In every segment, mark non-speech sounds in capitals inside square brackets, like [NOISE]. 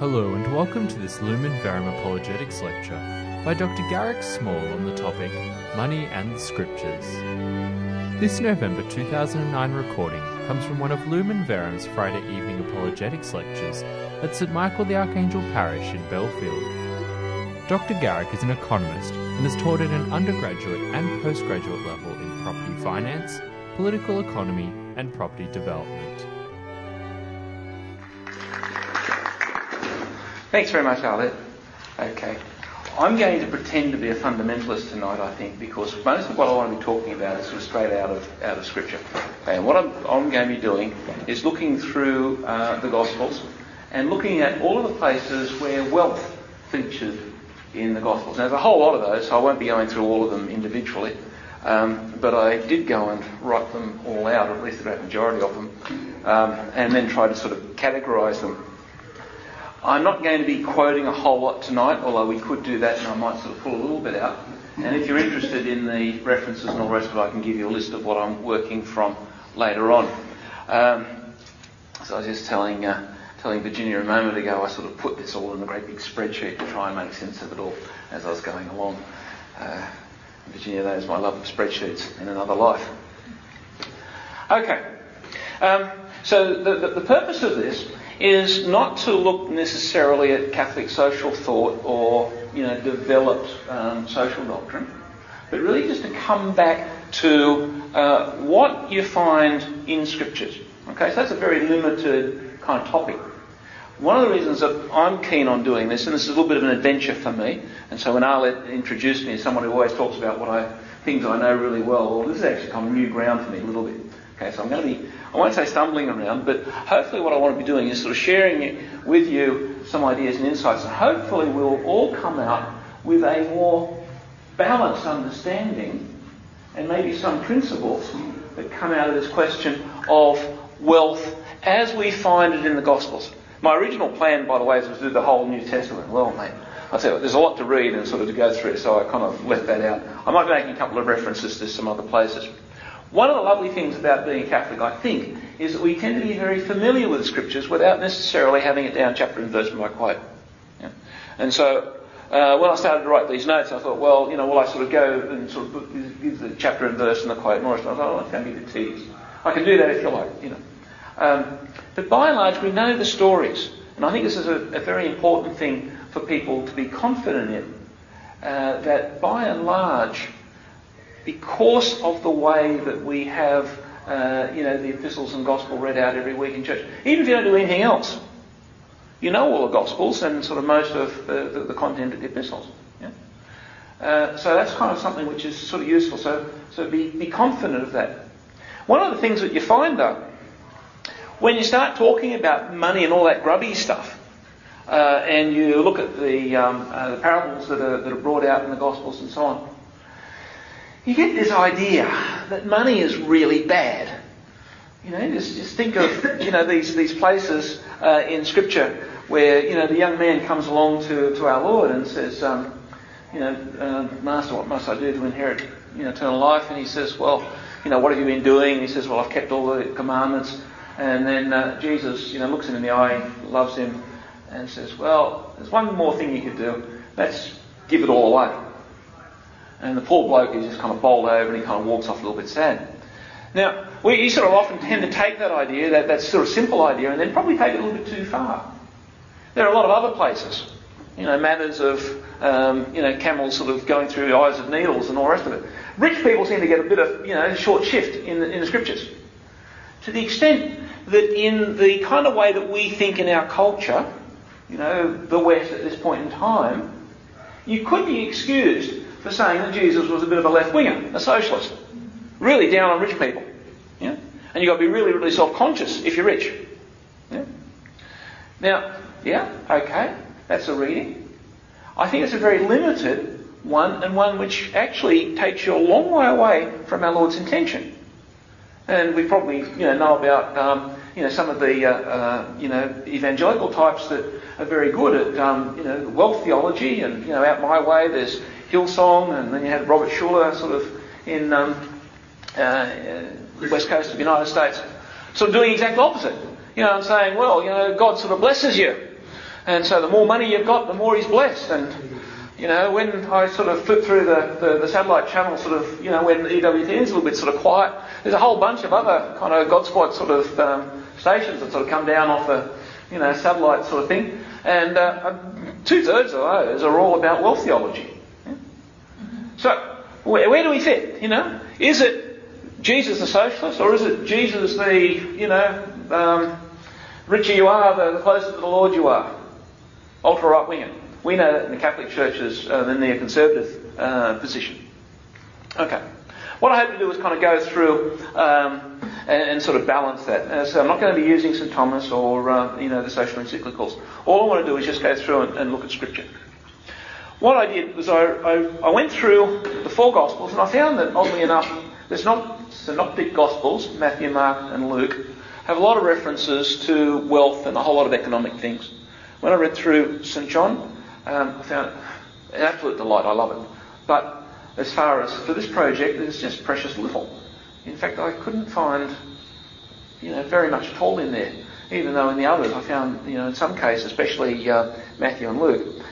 Hello and welcome to this Lumen Verum Apologetics lecture by Dr. Garrick Small on the topic Money and the Scriptures. This November 2009 recording comes from one of Lumen Verum's Friday evening apologetics lectures at St Michael the Archangel Parish in Belfield. Dr. Garrick is an economist and has taught at an undergraduate and postgraduate level in property finance, political economy, and property development. Thanks very much, Arlette. Okay. I'm going to pretend to be a fundamentalist tonight, I think, because most of what I want to be talking about is sort of straight out of out of Scripture. And what I'm, I'm going to be doing is looking through uh, the Gospels and looking at all of the places where wealth featured in the Gospels. Now, there's a whole lot of those, so I won't be going through all of them individually. Um, but I did go and write them all out, or at least the great majority of them, um, and then try to sort of categorise them I'm not going to be quoting a whole lot tonight, although we could do that and I might sort of pull a little bit out. And if you're interested in the references and all the rest of it, I can give you a list of what I'm working from later on. Um, so I was just telling, uh, telling Virginia a moment ago, I sort of put this all in a great big spreadsheet to try and make sense of it all as I was going along. Uh, Virginia knows my love of spreadsheets in another life. Okay. Um, so the, the, the purpose of this is not to look necessarily at Catholic social thought or you know developed um, social doctrine, but really just to come back to uh, what you find in scriptures. Okay, so that's a very limited kind of topic. One of the reasons that I'm keen on doing this, and this is a little bit of an adventure for me, and so when Arlette introduced me as someone who always talks about what I things I know really well, well, this is actually kind of new ground for me a little bit. Okay, so I'm going to be I won't say stumbling around, but hopefully what I want to be doing is sort of sharing with you some ideas and insights, and hopefully we'll all come out with a more balanced understanding and maybe some principles that come out of this question of wealth as we find it in the Gospels. My original plan, by the way, was to do the whole New Testament. Well, mate, I tell you there's a lot to read and sort of to go through, so I kind of left that out. I might be making a couple of references to some other places. One of the lovely things about being Catholic, I think, is that we tend to be very familiar with scriptures without necessarily having it down chapter and verse by quote. Yeah. And so uh, when I started to write these notes, I thought, well, you know, will I sort of go and sort of give the chapter and verse and the quote all I thought, oh, that's going to be the tease. I can do that if you like, you know. Um, but by and large, we know the stories. And I think this is a, a very important thing for people to be confident in. Uh, that by and large, because of the way that we have, uh, you know, the epistles and gospel read out every week in church. Even if you don't do anything else, you know all the gospels and sort of most of the, the, the content of the epistles. Yeah? Uh, so that's kind of something which is sort of useful. So, so be, be confident of that. One of the things that you find though, when you start talking about money and all that grubby stuff, uh, and you look at the, um, uh, the parables that are, that are brought out in the Gospels and so on, you get this idea that money is really bad. You know, just, just think of, you know, these, these places uh, in Scripture where, you know, the young man comes along to, to our Lord and says, um, you know, uh, Master, what must I do to inherit, you know, eternal life? And he says, well, you know, what have you been doing? And he says, well, I've kept all the commandments. And then uh, Jesus, you know, looks him in the eye, loves him, and says, well, there's one more thing you could do. Let's give it all away. And the poor bloke is just kind of bowled over and he kind of walks off a little bit sad. Now, we you sort of often tend to take that idea, that, that sort of simple idea, and then probably take it a little bit too far. There are a lot of other places, you know, matters of, um, you know, camels sort of going through the eyes of needles and all the rest of it. Rich people seem to get a bit of, you know, short shift in the, in the scriptures. To the extent that in the kind of way that we think in our culture, you know, the West at this point in time, you could be excused for saying that Jesus was a bit of a left winger, a socialist, really down on rich people. Yeah? And you've got to be really, really self conscious if you're rich. Yeah? Now, yeah, okay, that's a reading. I think it's a very limited one and one which actually takes you a long way away from our Lord's intention. And we probably you know, know about um, you know, some of the uh, uh, you know, evangelical types that are very good at um, you know, wealth theology and you know, out my way there's Hillsong, and then you had Robert Schuller sort of in um, uh, the west coast of the United States, sort of doing exactly opposite. You know, I'm saying, well, you know, God sort of blesses you. And so the more money you've got, the more he's blessed. And, you know, when I sort of flip through the, the, the satellite channel, sort of, you know, when EWTN is a little bit sort of quiet, there's a whole bunch of other kind of Godspot sort of um, stations that sort of come down off the, you know, satellite sort of thing. And uh, two thirds of those are all about wealth theology. So, where, where do we fit? You know, is it Jesus the socialist, or is it Jesus the, you know, um, richer you are, the, the closer to the Lord you are? Ultra right winger. We know that in the Catholic Church is uh, the conservative uh, position. Okay. What I hope to do is kind of go through um, and, and, sort of balance that. Uh, so I'm not going to be using St Thomas or uh, you know the social encyclicals. All I want to do is just go through and, and look at Scripture. What I did was I, I, I, went through the four Gospels and I found that oddly enough, there's not synoptic Gospels, Matthew, Mark, and Luke, have a lot of references to wealth and a whole lot of economic things. When I read through St John, um, I found an absolute delight. I love it. But as far as for this project, there's just precious little. In fact, I couldn't find, you know, very much at all in there. Even though in the others I found, you know, in some cases, especially uh, Matthew and Luke,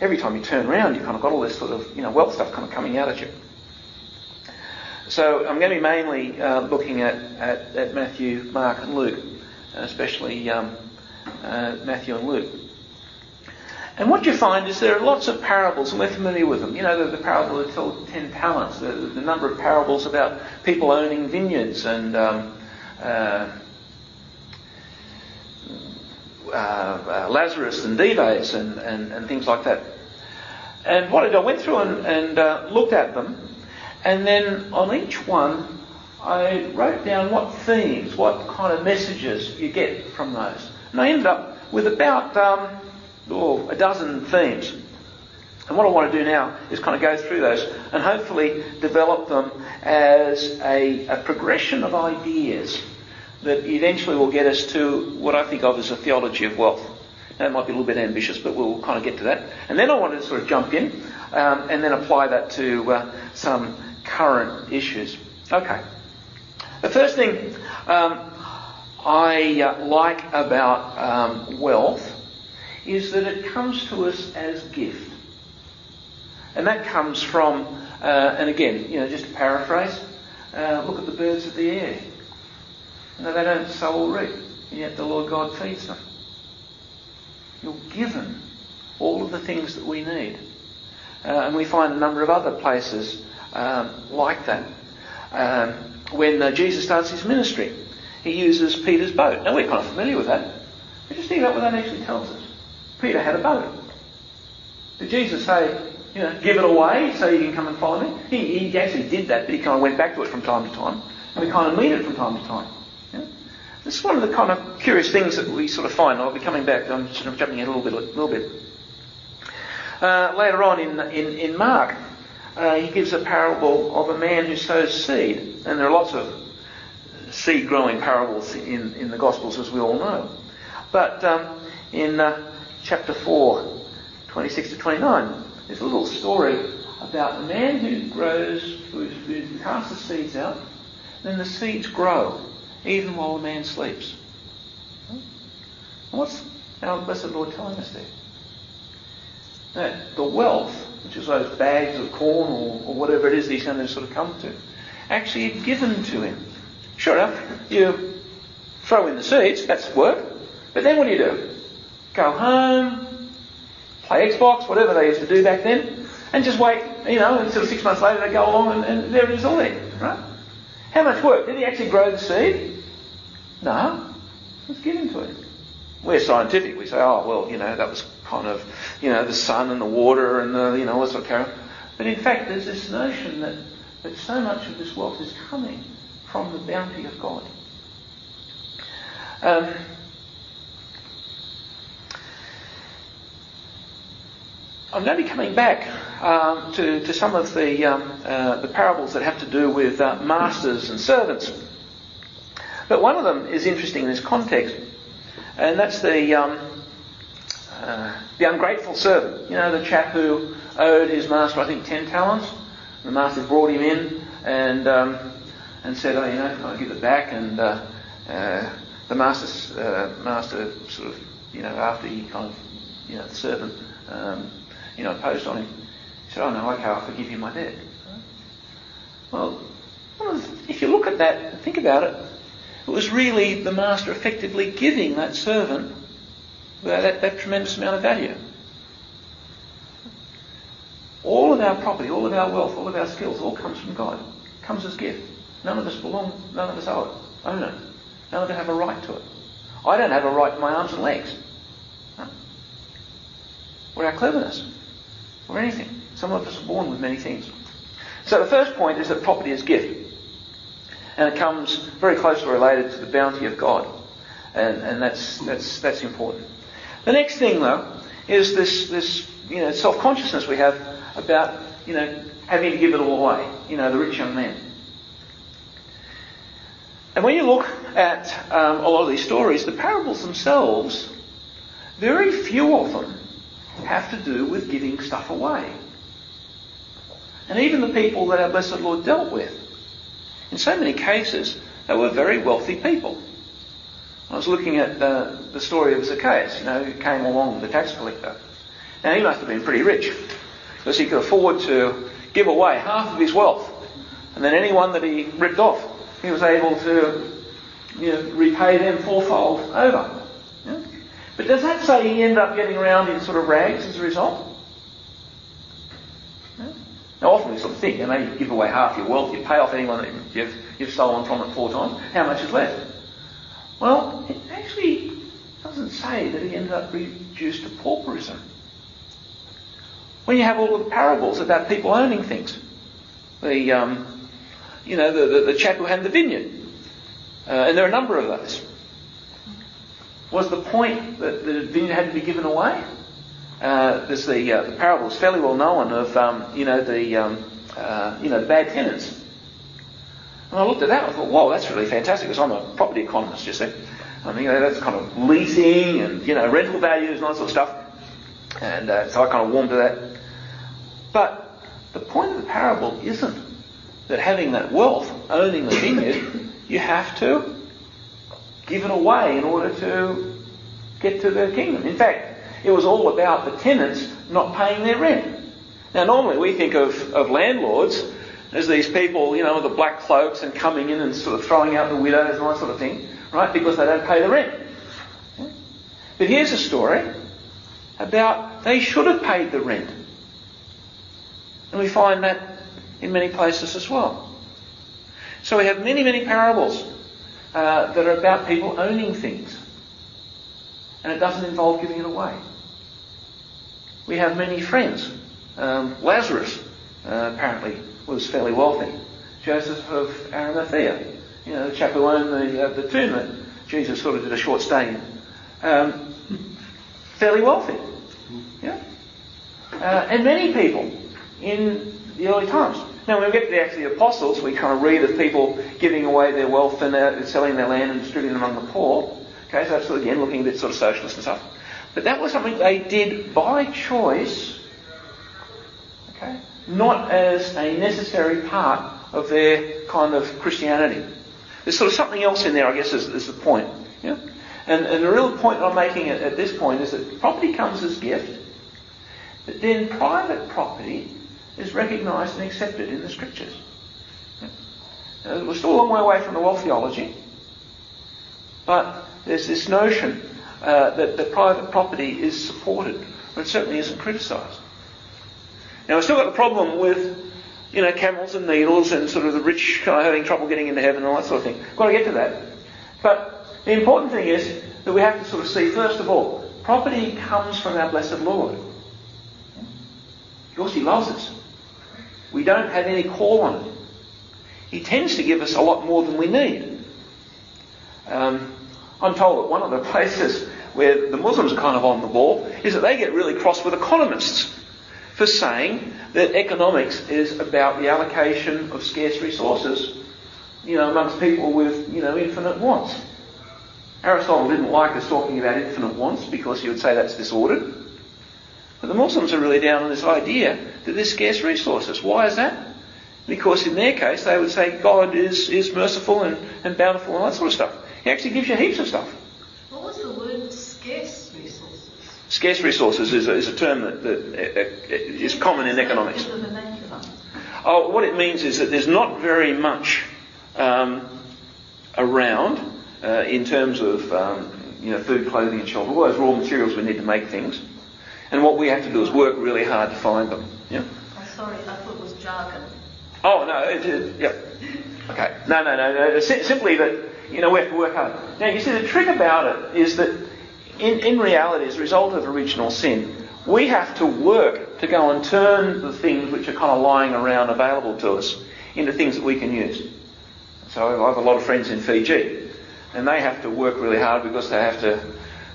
every time you turn around, you kind of got all this sort of, you know, wealth stuff kind of coming out at you. So I'm going to be mainly uh, looking at, at, at, Matthew, Mark, and Luke, especially um, uh, Matthew and Luke. And what you find is there are lots of parables, and we're familiar with them. You know, the, the parable of the ten talents, the, the, number of parables about people owning vineyards and um, uh, uh, uh, Lazarus and Dives and, and, and, things like that. And what I did, I went through and, and uh, looked at them, and then on each one, I wrote down what themes, what kind of messages you get from those. And I ended up with about um, oh, a dozen themes. And what I want to do now is kind of go through those and hopefully develop them as a, a progression of ideas that eventually will get us to what I think of as a theology of wealth. Now, That might be a little bit ambitious, but we'll kind of get to that. And then I want to sort of jump in um, and then apply that to uh, some current issues. Okay. The first thing um, I uh, like about um, wealth is that it comes to us as gift. And that comes from, uh, and again, you know, just to paraphrase, uh, look at the birds of the air. You they don't sow or reap, and yet the Lord God feeds them. You're given all of the things that we need. Uh, and we find a number of other places um, like that. Um, when uh, Jesus starts his ministry, he uses Peter's boat. Now, we're kind of familiar with that. But just think about what that actually tells us. Peter had a boat. Did Jesus say, you know, give it away so you can come and follow me? He, he actually did that, but he kind of went back to it from time to time. And we kind of need it from time to time. Yeah? This is one of the kind of curious things that we sort of find. I'll be coming back. I'm sort of jumping in a little bit. A little bit. Uh, later on in, in, in Mark, uh, he gives a parable of a man who sows seed. And there are lots of seed growing parables in, in the Gospels, as we all know. But um, in uh, chapter 4, 26 to 29, there's a little story about a man who grows, who, casts the seeds out, then the seeds grow, even while the man sleeps. What's our blessed Lord telling us there? That the wealth, which is those bags of corn or, or whatever it is he's going to sort of come to, actually given to him. Sure enough, you throw in the seeds, that's work, but then what do you do? Go home, play Xbox, whatever they used to do back then, and just wait, you know, until six months later they go along and, and there it is all there, right? How much work? Did he actually grow the seed? No. It was given to him. We're scientific. We say, oh, well, you know, that was kind of, you know, the sun and the water and the, you know, all sort of carry But in fact, there's this notion that, that so much of this wealth is coming from the bounty of God. Um, I'm going to be coming back um, to, to some of the, um, uh, the parables that have to do with uh, masters and servants. But one of them is interesting in this context, and that's the, um, uh, the ungrateful servant. You know, the chap who owed his master, I think, 10 talents. The master brought him in and, um, and said, oh, you know, can I give it back? And uh, uh, the master, uh, master sort of, you know, after he kind of, you know, the servant, um, you know, imposed on him, he said, oh no, okay, I'll forgive you my debt. Well, if you look at that and think about it, it was really the master effectively giving that servant that, that tremendous amount of value. All of our property, all of our wealth, all of our skills, all comes from God. Comes as gift. None of us belong, none of us owe it, own it. None of us have a right to it. I don't have a right to my arms and legs. Or our cleverness. Or anything. Some of us are born with many things. So the first point is that property is gift. And it comes very closely related to the bounty of God. And, and that's, that's, that's important. The next thing, though, is this, this you know, self-consciousness we have about, you know, having to give it all away. You know, the rich young man. And when you look at um, a lot of these stories, the parables themselves, very few of them have to do with giving stuff away. And even the people that our blessed Lord dealt with, in so many cases, they were very wealthy people. I was looking at uh, the story of Zacchaeus, you know, who came along, the tax collector. Now, he must have been pretty rich because he could afford to give away half of his wealth. And then anyone that he ripped off, he was able to you know, repay them fourfold over. But does that say he ended up getting around in sort of rags as a result? Yeah? Now, often we sort of think, you know, you give away half your wealth, you pay off anyone that you've, you've stolen from it four times, how much is left? Well, it actually doesn't say that he ended up reduced to pauperism. When you have all the parables about people owning things, the, um, you know, the, the, the, chap who had the vineyard, uh, and there are a number of those. Was the point that the vineyard had to be given away? Uh, there's the, uh, the parable is fairly well known of, um, you know, the, um, uh, you know, the bad tenants and I looked at that and I thought, whoa, that's really fantastic because I'm a property economist, you see. I mean, you know, that's kind of leasing and, you know, rental values and all that sort of stuff. And uh, so I kind of warmed to that. But the point of the parable isn't that having that wealth, owning the vineyard, you have to give it away in order to get to the kingdom. In fact, it was all about the tenants not paying their rent. Now, normally we think of, of landlords as these people, you know, with the black cloaks and coming in and sort of throwing out the widows and all that sort of thing, right? Because they don't pay the rent. But here's a story about they should have paid the rent. And we find that in many places as well. So we have many, many parables uh, that are about people owning things. And it doesn't involve giving it away. We have many friends. Um, Lazarus, uh, apparently, was fairly wealthy. Joseph of Arimathea, you know, the chap who owned the, uh, the tomb that Jesus sort of did a short stay in. Um, fairly wealthy. Yeah? Uh, and many people in the early times. Now, when we get to the actually the apostles, we kind of read of people giving away their wealth and uh, selling their land and distributing among the poor. Okay, so that's again looking a bit sort of socialist and stuff. But that was something they did by choice. Okay, not as a necessary part of their kind of Christianity. There's sort of something else in there, I guess, is, is the point. Yeah? And, and the real point I'm making at, at this point is that property comes as gift, but then private property is recognised and accepted in the scriptures. Yeah? we're still a long way away from the wealth theology, but there's this notion uh, that, private property is supported, but it certainly isn't criticised. Now, we've still got the problem with, you know, camels and needles and sort of the rich [LAUGHS] kind of having trouble getting into heaven and all that sort of thing. We've got to get to that. But the important thing is that we have to sort of see, first of all, property comes from our blessed Lord. Because He loves us. We don't have any call on it. He tends to give us a lot more than we need. Um, I'm told that one of the [LAUGHS] places where the Muslims are kind of on the ball is that they get really cross with economists for saying that economics is about the allocation of scarce resources, you know, amongst people with, you know, infinite wants. Aristotle didn't like us talking about infinite wants because he would say that's disordered. But the Muslims are really down on this idea that there's scarce resources. Why is that? Because in their case, they would say God is, is merciful and, and bountiful and that sort of stuff. He actually gives you heaps of stuff. What was the word scarce resources? Scarce resources is a, is a term that, that uh, is common in economics. Oh, what it means is that there's not very much um, around uh, in terms of um, you know food, clothing, and shelter. All those raw materials we need to make things, and what we have to do is work really hard to find them. Yeah. Oh, sorry, I thought it was jargon. Oh no, it, it, yep. Okay. No, no, no, no. Si- simply that you know we have to work hard. Now you see the trick about it is that in, in reality, as a result of original sin, we have to work to go and turn the things which are kind of lying around available to us into things that we can use. So I have a lot of friends in Fiji, and they have to work really hard because they have to,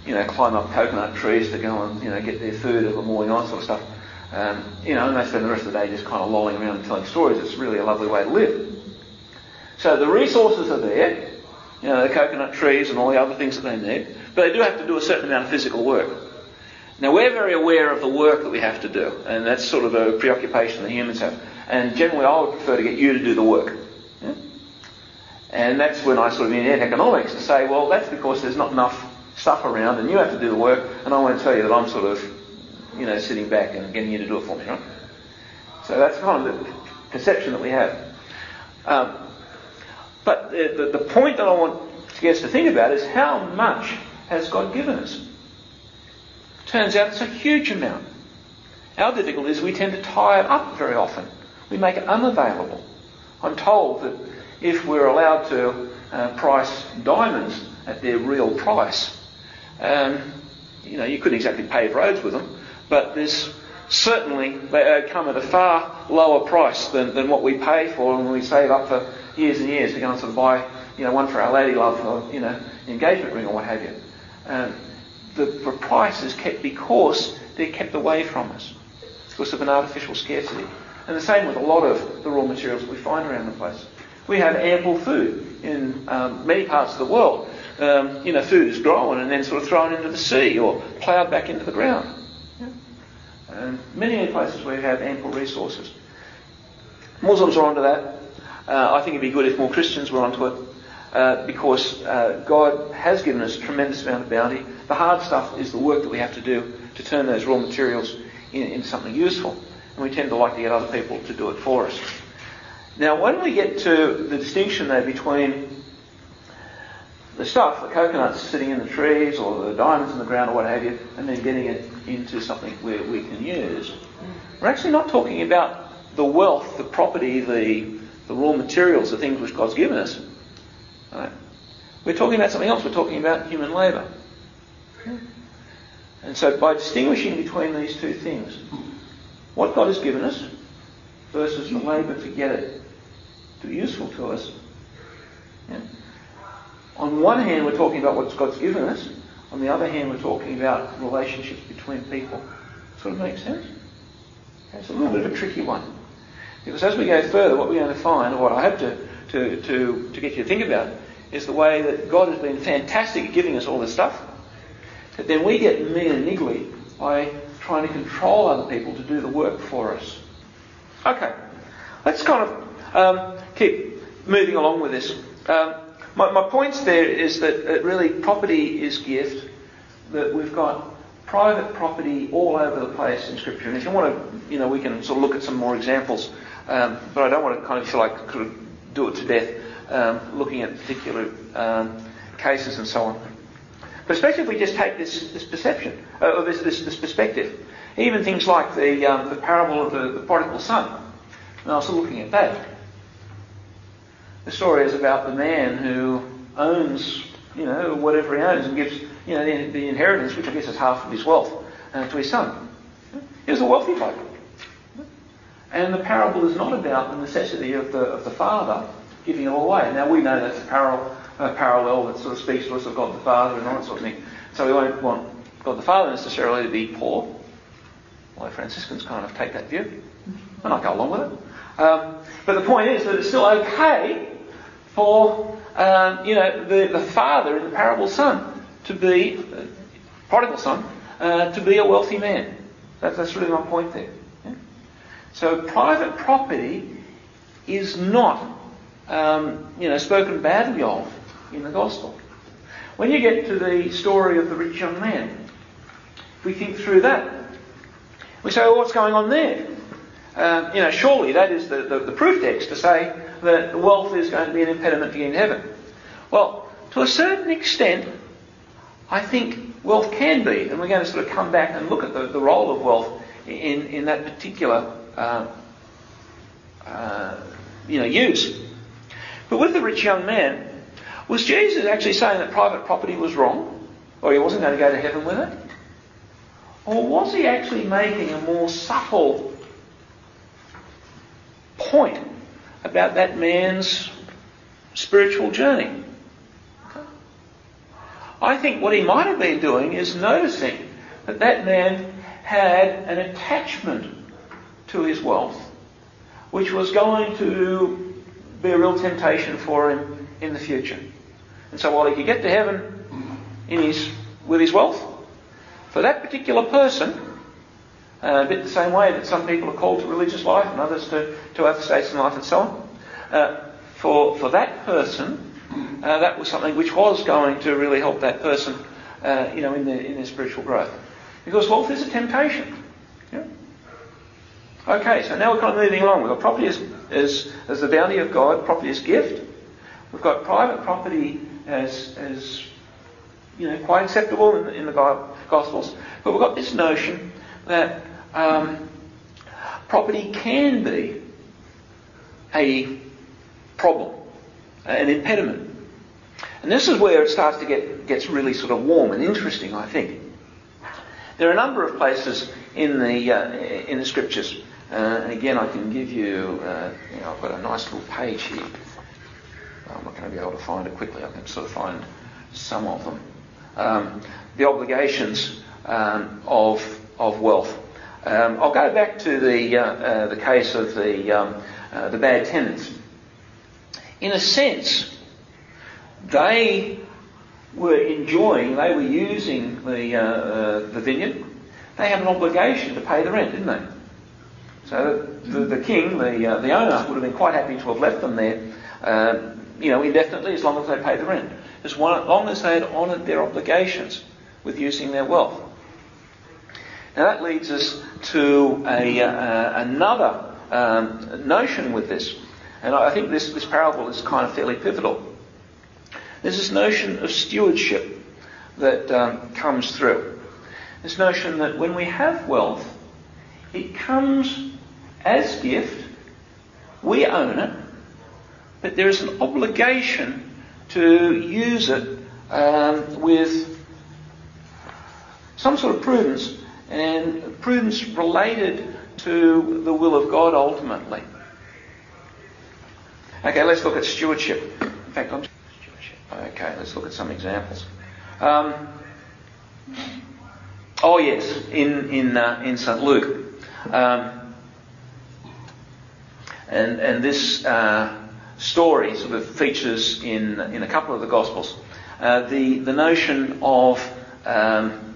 you know, climb up coconut trees to go and you know get their food every morning, all that sort of stuff. Um, you know, and they spend the rest of the day just kind of lolling around and telling stories. It's really a lovely way to live. So the resources are there, you know, the coconut trees and all the other things that they need, but they do have to do a certain amount of physical work. Now we're very aware of the work that we have to do, and that's sort of a preoccupation that humans have. And generally, I would prefer to get you to do the work. Yeah? And that's when I sort of in economics to say, well, that's because there's not enough stuff around, and you have to do the work, and I won't tell you that I'm sort of, you know, sitting back and getting you to do it for me, right? So that's kind of the perception that we have. Um, but the, the, the point that I want get us to think about is how much has God given us? Turns out it's a huge amount. Our difficulty is we tend to tie it up very often. We make it unavailable. I'm told that if we're allowed to uh, price diamonds at their real price, um, you know, you couldn't exactly pave roads with them, but there's certainly they come at a far lower price than, than what we pay for and we save up for years and years to go and sort of buy, you know, one for our lady love or, you know, engagement ring or what have you. Um, the, the price is kept because they're kept away from us because of an artificial scarcity. And the same with a lot of the raw materials we find around the place. We have ample food in um, many parts of the world. Um, you know, food is grown and then sort of thrown into the sea or ploughed back into the ground. Yeah. And many, many places where we have ample resources. Muslims are onto that. Uh, I think it'd be good if more Christians were onto it. Uh, because uh, God has given us a tremendous amount of bounty. The hard stuff is the work that we have to do to turn those raw materials in, into something useful. And we tend to like to get other people to do it for us. Now, when we get to the distinction though between the stuff, the coconuts sitting in the trees or the diamonds in the ground or what have you, and then getting it into something where we can use, we're actually not talking about the wealth, the property, the, the raw materials, the things which God's given us. Right? We're talking about something else. We're talking about human labour. And so by distinguishing between these two things, what God has given us versus the labour to get it to be useful to us. Yeah. On one hand, we're talking about what God's given us. On the other hand, we're talking about relationships between people. Sort of makes sense? It's a little bit of a tricky one. Because as we go further, what we're going to find, or what I hope to, to, to, to get you to think about, is the way that God has been fantastic at giving us all this stuff. But then we get mean and niggly by trying to control other people to do the work for us. Okay, let's kind of um, keep moving along with this. Um, my, my points there is that really property is gift, that we've got private property all over the place in Scripture. And if you want to, you know, we can sort of look at some more examples, um, but I don't want to kind of feel like sort do it to death, um, looking at particular um, cases and so on. But especially if we just take this, this perception, uh, or this, this, this, perspective, even things like the, um, the parable of the, the prodigal son. And I was looking at that. The story is about the man who owns, you know, whatever he owns and gives, you know, the, the inheritance, which I guess is half of his wealth, uh, to his son. He was a wealthy bloke. And the parable is not about the necessity of the, of the father giving it all away. Now we know that's a parallel, a parallel that sort of speaks to us of God the Father and all that sort of thing. So we won't want God the Father necessarily to be poor. Why Franciscans kind of take that view. And I go along with it. Um, but the point is that it's still okay for um, you know the, the father in the parable son to be uh, prodigal son uh, to be a wealthy man. That's, that's really my point there. Yeah? So private property is not um, you know spoken badly of in the gospel. When you get to the story of the rich young man, we think through that, we say, well, what's going on there? Uh, you know, surely that is the, the, the, proof text to say that wealth is going to be an impediment to getting heaven. Well, to a certain extent, I think wealth can be, and we're going to sort of come back and look at the, the role of wealth in, in that particular uh, uh, you know, use. But with the rich young man, was Jesus actually saying that private property was wrong? Or he wasn't going to go to heaven with it? Or was he actually making a more subtle point about that man's spiritual journey? I think what he might have been doing is noticing that that man had an attachment to his wealth, which was going to be a real temptation for him in the future. And so while he could get to heaven in his, with his wealth, for that particular person, uh, a bit the same way that some people are called to religious life and others to, to other states in life and so on, uh, for, for that person, uh, that was something which was going to really help that person, uh, you know, in their, in their spiritual growth. Because wealth is a temptation. Yeah? Okay, so now we're kind of moving along. We've got property as, as, as the bounty of God, property as gift. We've got private property as, as you know, quite acceptable in, in the Gospels. But we've got this notion that um, property can be a problem, an impediment. And this is where it starts to get gets really sort of warm and interesting, I think. There are a number of places in the uh, in the scriptures, uh, and again, I can give you, uh, you know, I've got a nice little page here. I'm not going to be able to find it quickly. I can sort of find some of them. Um, the obligations um, of of wealth. Um, I'll go back to the uh, uh, the case of the um, uh, the bad tenants. In a sense, they were enjoying, they were using the, uh, uh, the vineyard, they had an obligation to pay the rent, didn't they? So the, the king, the, uh, the owner, would have been quite happy to have left them there, uh, you know, indefinitely as long as they paid the rent. As long as they had honoured their obligations with using their wealth. Now that leads us to a, uh, another um, notion with this. And I think this, this parable is kind of fairly pivotal. There's this notion of stewardship that um, comes through. This notion that when we have wealth, it comes as gift, we own it, but there is an obligation to use it um, with some sort of prudence, and prudence related to the will of God ultimately. Okay, let's look at stewardship. In fact, I'm stewardship. Okay, let's look at some examples. Um, oh yes, in in uh, in St Luke, um, and and this uh, story sort of features in in a couple of the Gospels. Uh, the the notion of um,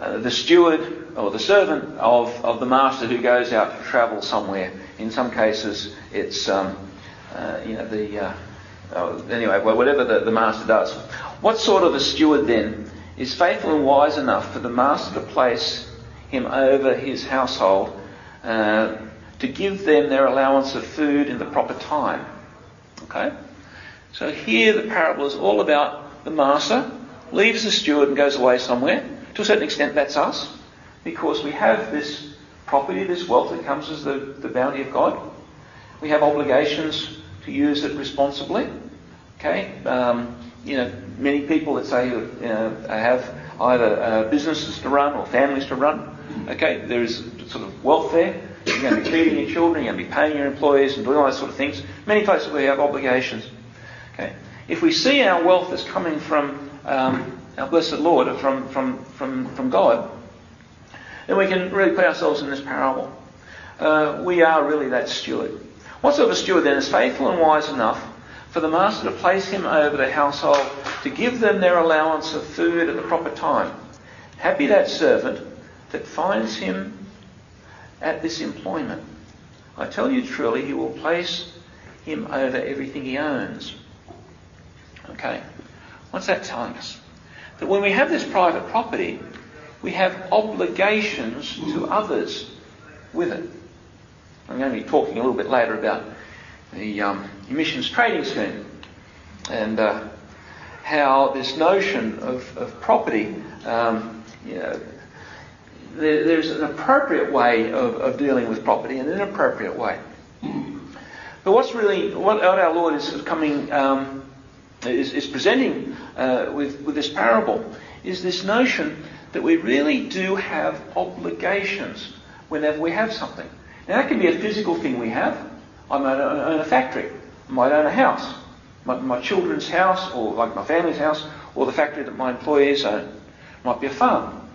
uh, the steward or the servant of, of the master who goes out to travel somewhere. In some cases, it's um, uh, you know the uh, uh, anyway, whatever the, the master does. What sort of a steward then is faithful and wise enough for the master to place him over his household uh, to give them their allowance of food in the proper time? Okay? So here the parable is all about the master leaves the steward and goes away somewhere. To a certain extent, that's us, because we have this property, this wealth that comes as the, the bounty of God. We have obligations to use it responsibly. Okay, um, you know, many people that say you know, have either uh, businesses to run or families to run. Okay, there is sort of wealth there. You're going to be feeding your children, you're going to be paying your employees, and doing all those sort of things. Many places we have obligations. Okay, if we see our wealth as coming from um, our blessed Lord, from from from from God, then we can really put ourselves in this parable. Uh, we are really that steward. What sort of a steward then is faithful and wise enough for the master to place him over the household to give them their allowance of food at the proper time? Happy that servant that finds him at this employment. I tell you truly, he will place him over everything he owns. Okay. What's that telling us? That when we have this private property, we have obligations to others with it. I'm going to be talking a little bit later about the um, emissions trading scheme and uh, how this notion of, of property, um, you know, there, there's an appropriate way of, of dealing with property and an inappropriate way. But what's really, what our Lord is coming, um, is, is, presenting uh, with, with this parable is this notion that we really do have obligations whenever we have something. Now that can be a physical thing we have. I might own a factory. I might own a house. My, my children's house, or like my family's house, or the factory that my employees own. Might be a farm.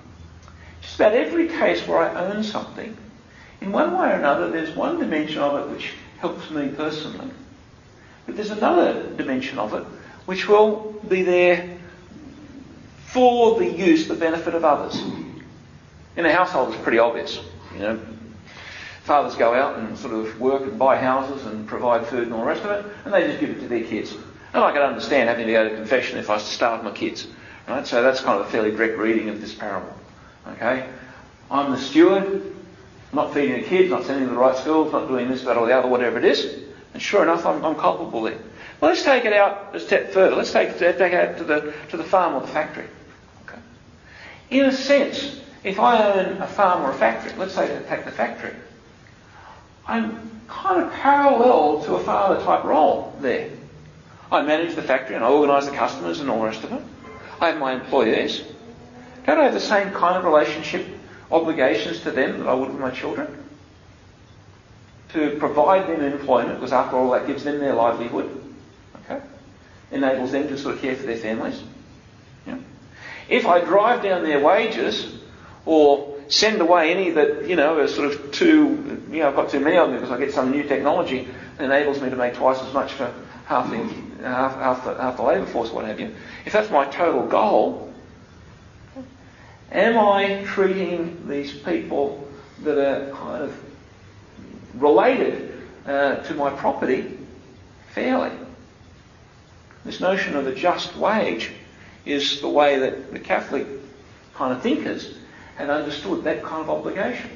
Just about every case where I own something, in one way or another, there's one dimension of it which helps me personally. But there's another dimension of it which will be there for the use, the benefit of others. In a household, it's pretty obvious. You know, fathers go out and sort of work and buy houses and provide food and all the rest of it, and they just give it to their kids. And I could understand having to go to confession if I was to starve my kids. Right? So that's kind of a fairly direct reading of this parable. Okay? I'm the steward, not feeding the kids, not sending them to the right schools, not doing this, that, or the other, whatever it is. And sure enough, I'm, I'm culpable there. Well, let's take it out a step further. Let's take, uh, take it out to the, to the farm or the factory. Okay? In a sense, if I own a farm or a factory, let's say take the factory, I'm kind of parallel to a father type role there. I manage the factory and I organise the customers and all the rest of it. I have my employees. Don't I have the same kind of relationship obligations to them that I would with my children? To provide them employment, because after all that gives them their livelihood. Enables them to sort of care for their families. Yeah? If I drive down their wages or send away any that, you know, are sort of too, you know, I've got too many of them because I get some new technology that enables me to make twice as much for half the, half, half the, half the labour force, what have you. If that's my total goal, am I treating these people that are kind of related uh, to my property fairly? This notion of a just wage is the way that the Catholic kind of thinkers had understood that kind of obligation.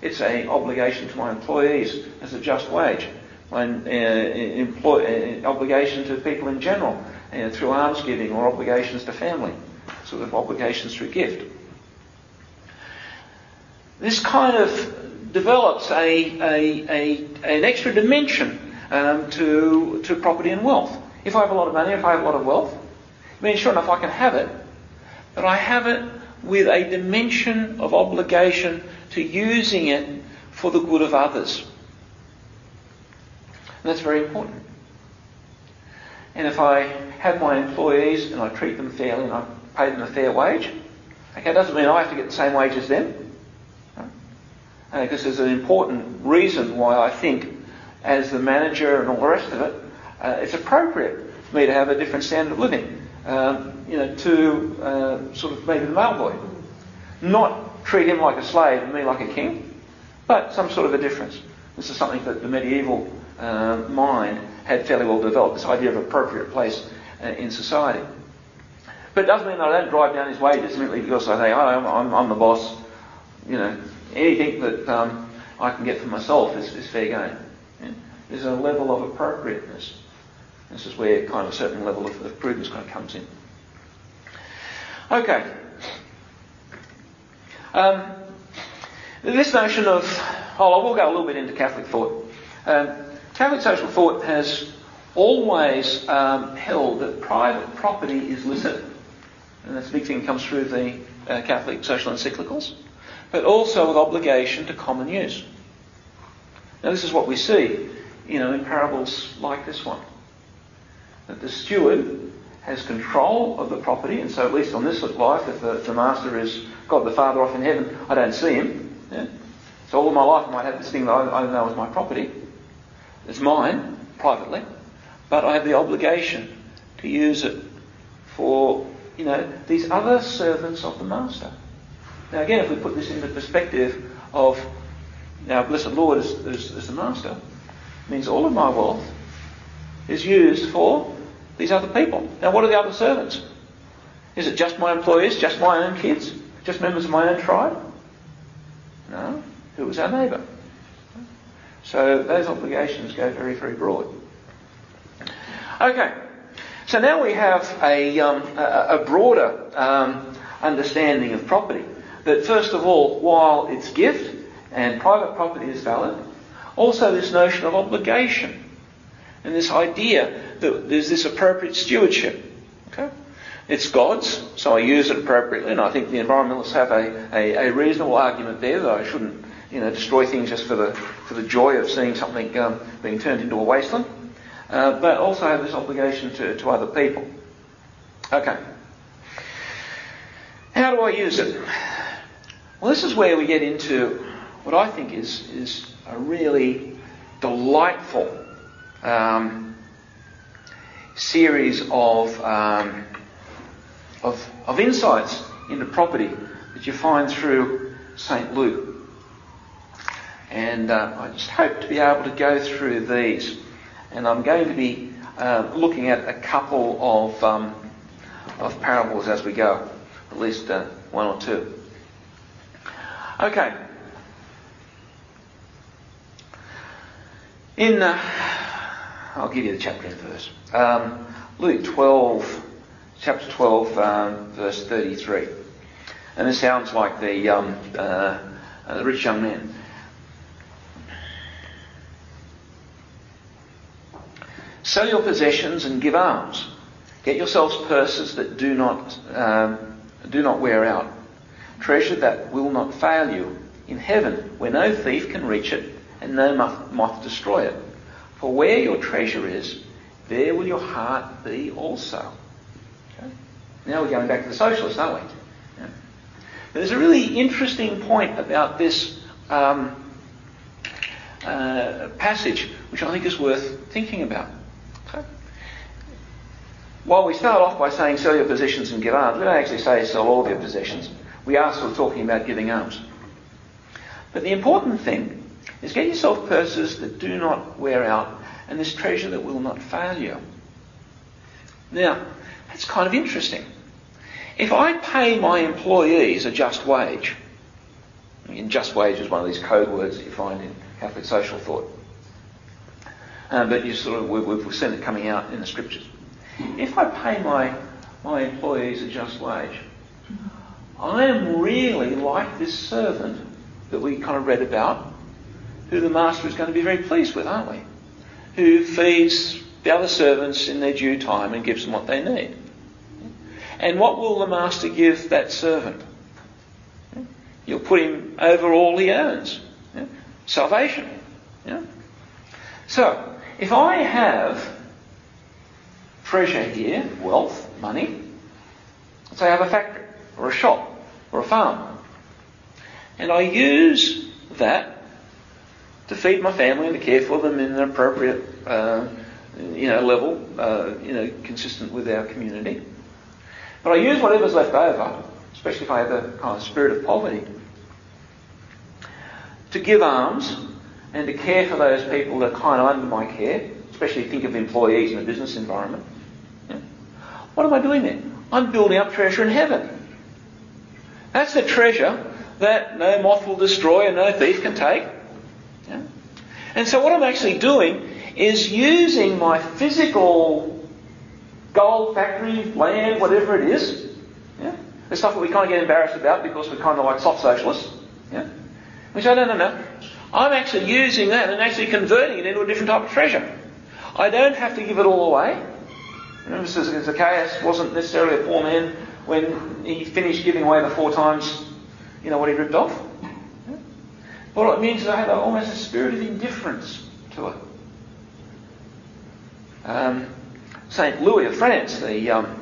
It's an obligation to my employees as a just wage, my uh, uh, obligation to people in general uh, through almsgiving or obligations to family, sort of obligations through gift. This kind of develops a, a, a an extra dimension um, to, to property and wealth. If I have a lot of money, if I have a lot of wealth, I mean, sure enough, I can have it, but I have it with a dimension of obligation to using it for the good of others. And that's very important. And if I have my employees and I treat them fairly and I pay them a fair wage, okay, doesn't mean I have to get the same wage as them. Because there's an important reason why I think, as the manager and all the rest of it, uh, it's appropriate for me to have a different standard of living um, you know, to uh, sort of maybe the mail boy. Not treat him like a slave and me like a king, but some sort of a difference. This is something that the medieval uh, mind had fairly well developed, this idea of appropriate place uh, in society. But it doesn't mean that I don't drive down his wages simply because I say, oh, I'm, I'm, I'm the boss. You know, anything that um, I can get for myself is, is fair game. Yeah? There's a level of appropriateness. This is where kind of a certain level of, of prudence kind of comes in. Okay. Um, this notion of, oh, I will go a little bit into Catholic thought. Um, Catholic social thought has always um, held that private property is licit, and that's a big thing comes through the uh, Catholic social encyclicals, but also with obligation to common use. Now, this is what we see, you know, in parables like this one that the steward has control of the property, and so at least on this life, if the, the master is God the Father off in heaven, I don't see him. Yeah? So all of my life I might have this thing that I, I know is my property. It's mine, privately, but I have the obligation to use it for, you know, these other servants of the master. Now again, if we put this in the perspective of our blessed Lord as, as the master, means all of my wealth is used for these other people. Now, what are the other servants? Is it just my employees, just my own kids, just members of my own tribe? No. Who was our neighbour? So those obligations go very, very broad. Okay. So now we have a, um, a, broader um, understanding of property. That first of all, while it's gift and private property is valid, also this notion of obligation and this idea that there's this appropriate stewardship. Okay? It's God's, so I use it appropriately, and I think the environmentalists have a, a, a reasonable argument there that I shouldn't you know, destroy things just for the, for the joy of seeing something um, being turned into a wasteland, uh, but also have this obligation to, to other people. Okay. How do I use it? Well, this is where we get into what I think is, is a really delightful um, series of, um, of, of insights into property that you find through St. Luke. And uh, I just hope to be able to go through these. And I'm going to be uh, looking at a couple of, um, of parables as we go, at least uh, one or two. Okay. In, uh, I'll give you the chapter and verse. Um, Luke 12, chapter 12, um, verse 33. And this sounds like the, um, uh, the rich young man. Sell your possessions and give alms. Get yourselves purses that do not, um, do not wear out, treasure that will not fail you in heaven, where no thief can reach it and no moth, moth destroy it. For where your treasure is, there will your heart be also. Okay? Now we're going back to the socialists, aren't we? Yeah. There's a really interesting point about this um, uh, passage, which I think is worth thinking about. While we start off by saying sell your possessions and give alms, we don't actually say sell all your possessions. We are still talking about giving alms. But the important thing is get yourself purses that do not wear out and this treasure that will not fail you. Now, that's kind of interesting. If I pay my employees a just wage, and just wage is one of these code words that you find in Catholic social thought, um, but you sort of, we've, we've seen it coming out in the scriptures. If I pay my, my employees a just wage, I am really like this servant that we kind of read about, who the master is going to be very pleased with, aren't we? Who feeds the other servants in their due time and gives them what they need. And what will the master give that servant? You'll put him over all he earns. Salvation. So, if I have treasure here, wealth, money. Let's say I have a factory, or a shop, or a farm. And I use that to feed my family and to care for them in an appropriate, uh, you know, level, uh, you know, consistent with our community. But I use whatever's left over, especially if I have a kind of spirit of poverty, to give alms and to care for those people that are kind of under my care, especially think of employees in a business environment. What am I doing there? I'm building up treasure in heaven. That's the treasure that no moth will destroy and no thief can take. And so what I'm actually doing is using my physical gold factory, land, whatever it is. Yeah? The stuff that we kind of get embarrassed about because we're kind of like soft socialists. Yeah? We say, no, no, no. I'm actually using that and actually converting it into a different type of treasure. I don't have to give it all away. Remember, Zacchaeus wasn't necessarily a poor man when he finished giving away the four times, you know, what he ripped off. What it means is I have almost a spirit of indifference to it. Um, Saint Louis of France, the um,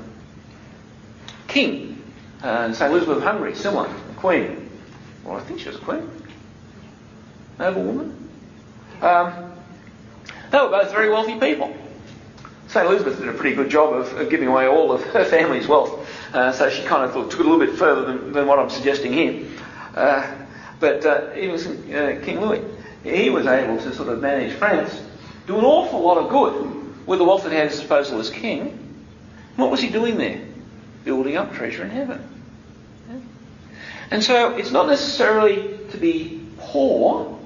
king, uh, Saint Elizabeth of Hungary, similar, queen. Well, I think she was a queen. Noble woman. Um, they were both very wealthy people. St. Elizabeth did a pretty good job of, of giving away all of her family's wealth, uh, so she kind of took it a little bit further than, than what I'm suggesting here. Uh, but uh, uh, King Louis, he was able to sort of manage France, do an awful lot of good with the wealth that he had at his disposal as king, What was he doing there? Building up treasure in heaven. And so it's not necessarily to be poor,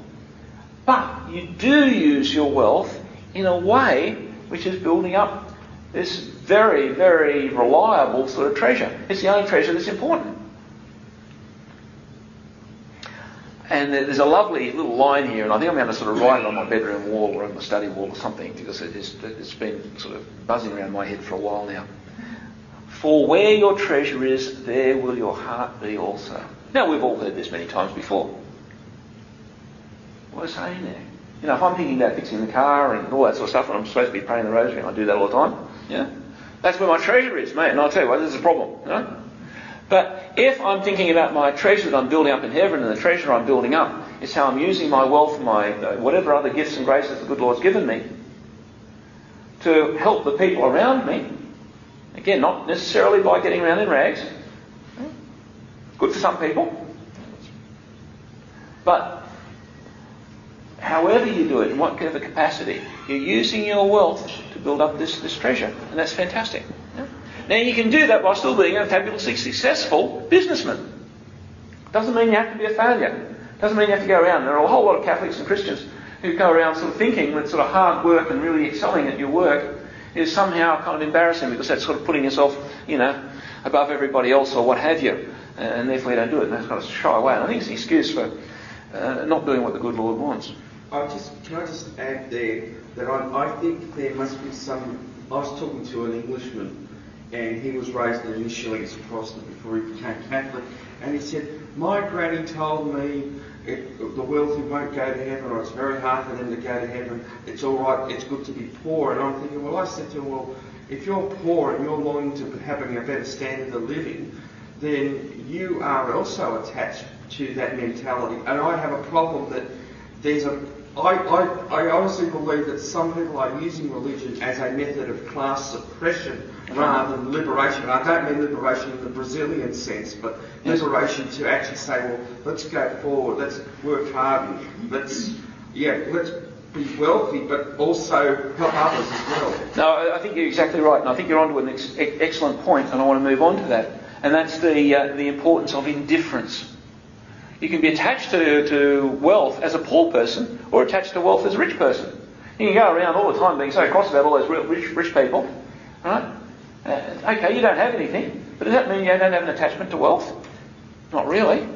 but you do use your wealth in a way which is building up this very, very reliable sort of treasure. It's the only treasure that's important. And there's a lovely little line here, and I think I'm going to sort of write it on my bedroom wall or on my study wall or something because it is, it's been sort of buzzing around my head for a while now. For where your treasure is, there will your heart be also. Now, we've all heard this many times before. What is saying there? You know, if I'm thinking about fixing the car and all that sort of stuff, and I'm supposed to be praying the rosary, and I do that all the time, yeah, that's where my treasure is, mate. And I'll tell you what, this is a problem. You know? But if I'm thinking about my treasure that I'm building up in heaven, and the treasure I'm building up is how I'm using my wealth, my uh, whatever other gifts and graces the good Lord's given me, to help the people around me. Again, not necessarily by getting around in rags. Good for some people. But however you do it, in whatever capacity, you're using your wealth to build up this, this treasure. And that's fantastic. Now you can do that while still being a fabulously successful businessman. Doesn't mean you have to be a failure. Doesn't mean you have to go around. There are a whole lot of Catholics and Christians who go around sort of thinking that sort of hard work and really excelling at your work is somehow kind of embarrassing because that's sort of putting yourself, you know, above everybody else or what have you. And therefore you don't do it. And that's kind of shy away. And I think it's an excuse for uh, not doing what the good Lord wants. I just can I just add there that I, I think there must be some. I was talking to an Englishman, and he was raised initially as a Protestant before he became Catholic, and he said, "My granny told me the wealthy won't go to heaven, or it's very hard for them to go to heaven. It's all right. It's good to be poor." And I'm thinking, well, I said to him, well, if you're poor and you're longing to having a better standard of living, then you are also attached to that mentality. And I have a problem that there's a I, I, I honestly believe that some people are using religion as a method of class suppression rather than liberation. And I don't mean liberation in the Brazilian sense, but liberation to actually say, well, let's go forward, let's work hard, let's, yeah, let's be wealthy, but also help others as well. No, I think you're exactly right, and I think you're onto an ex- excellent point, and I want to move on to that, and that's the uh, the importance of indifference. You can be attached to, to wealth as a poor person or attached to wealth as a rich person. You can go around all the time being so cross about all those rich, rich people, right? Uh, okay, you don't have anything, but does that mean you don't have an attachment to wealth? Not really.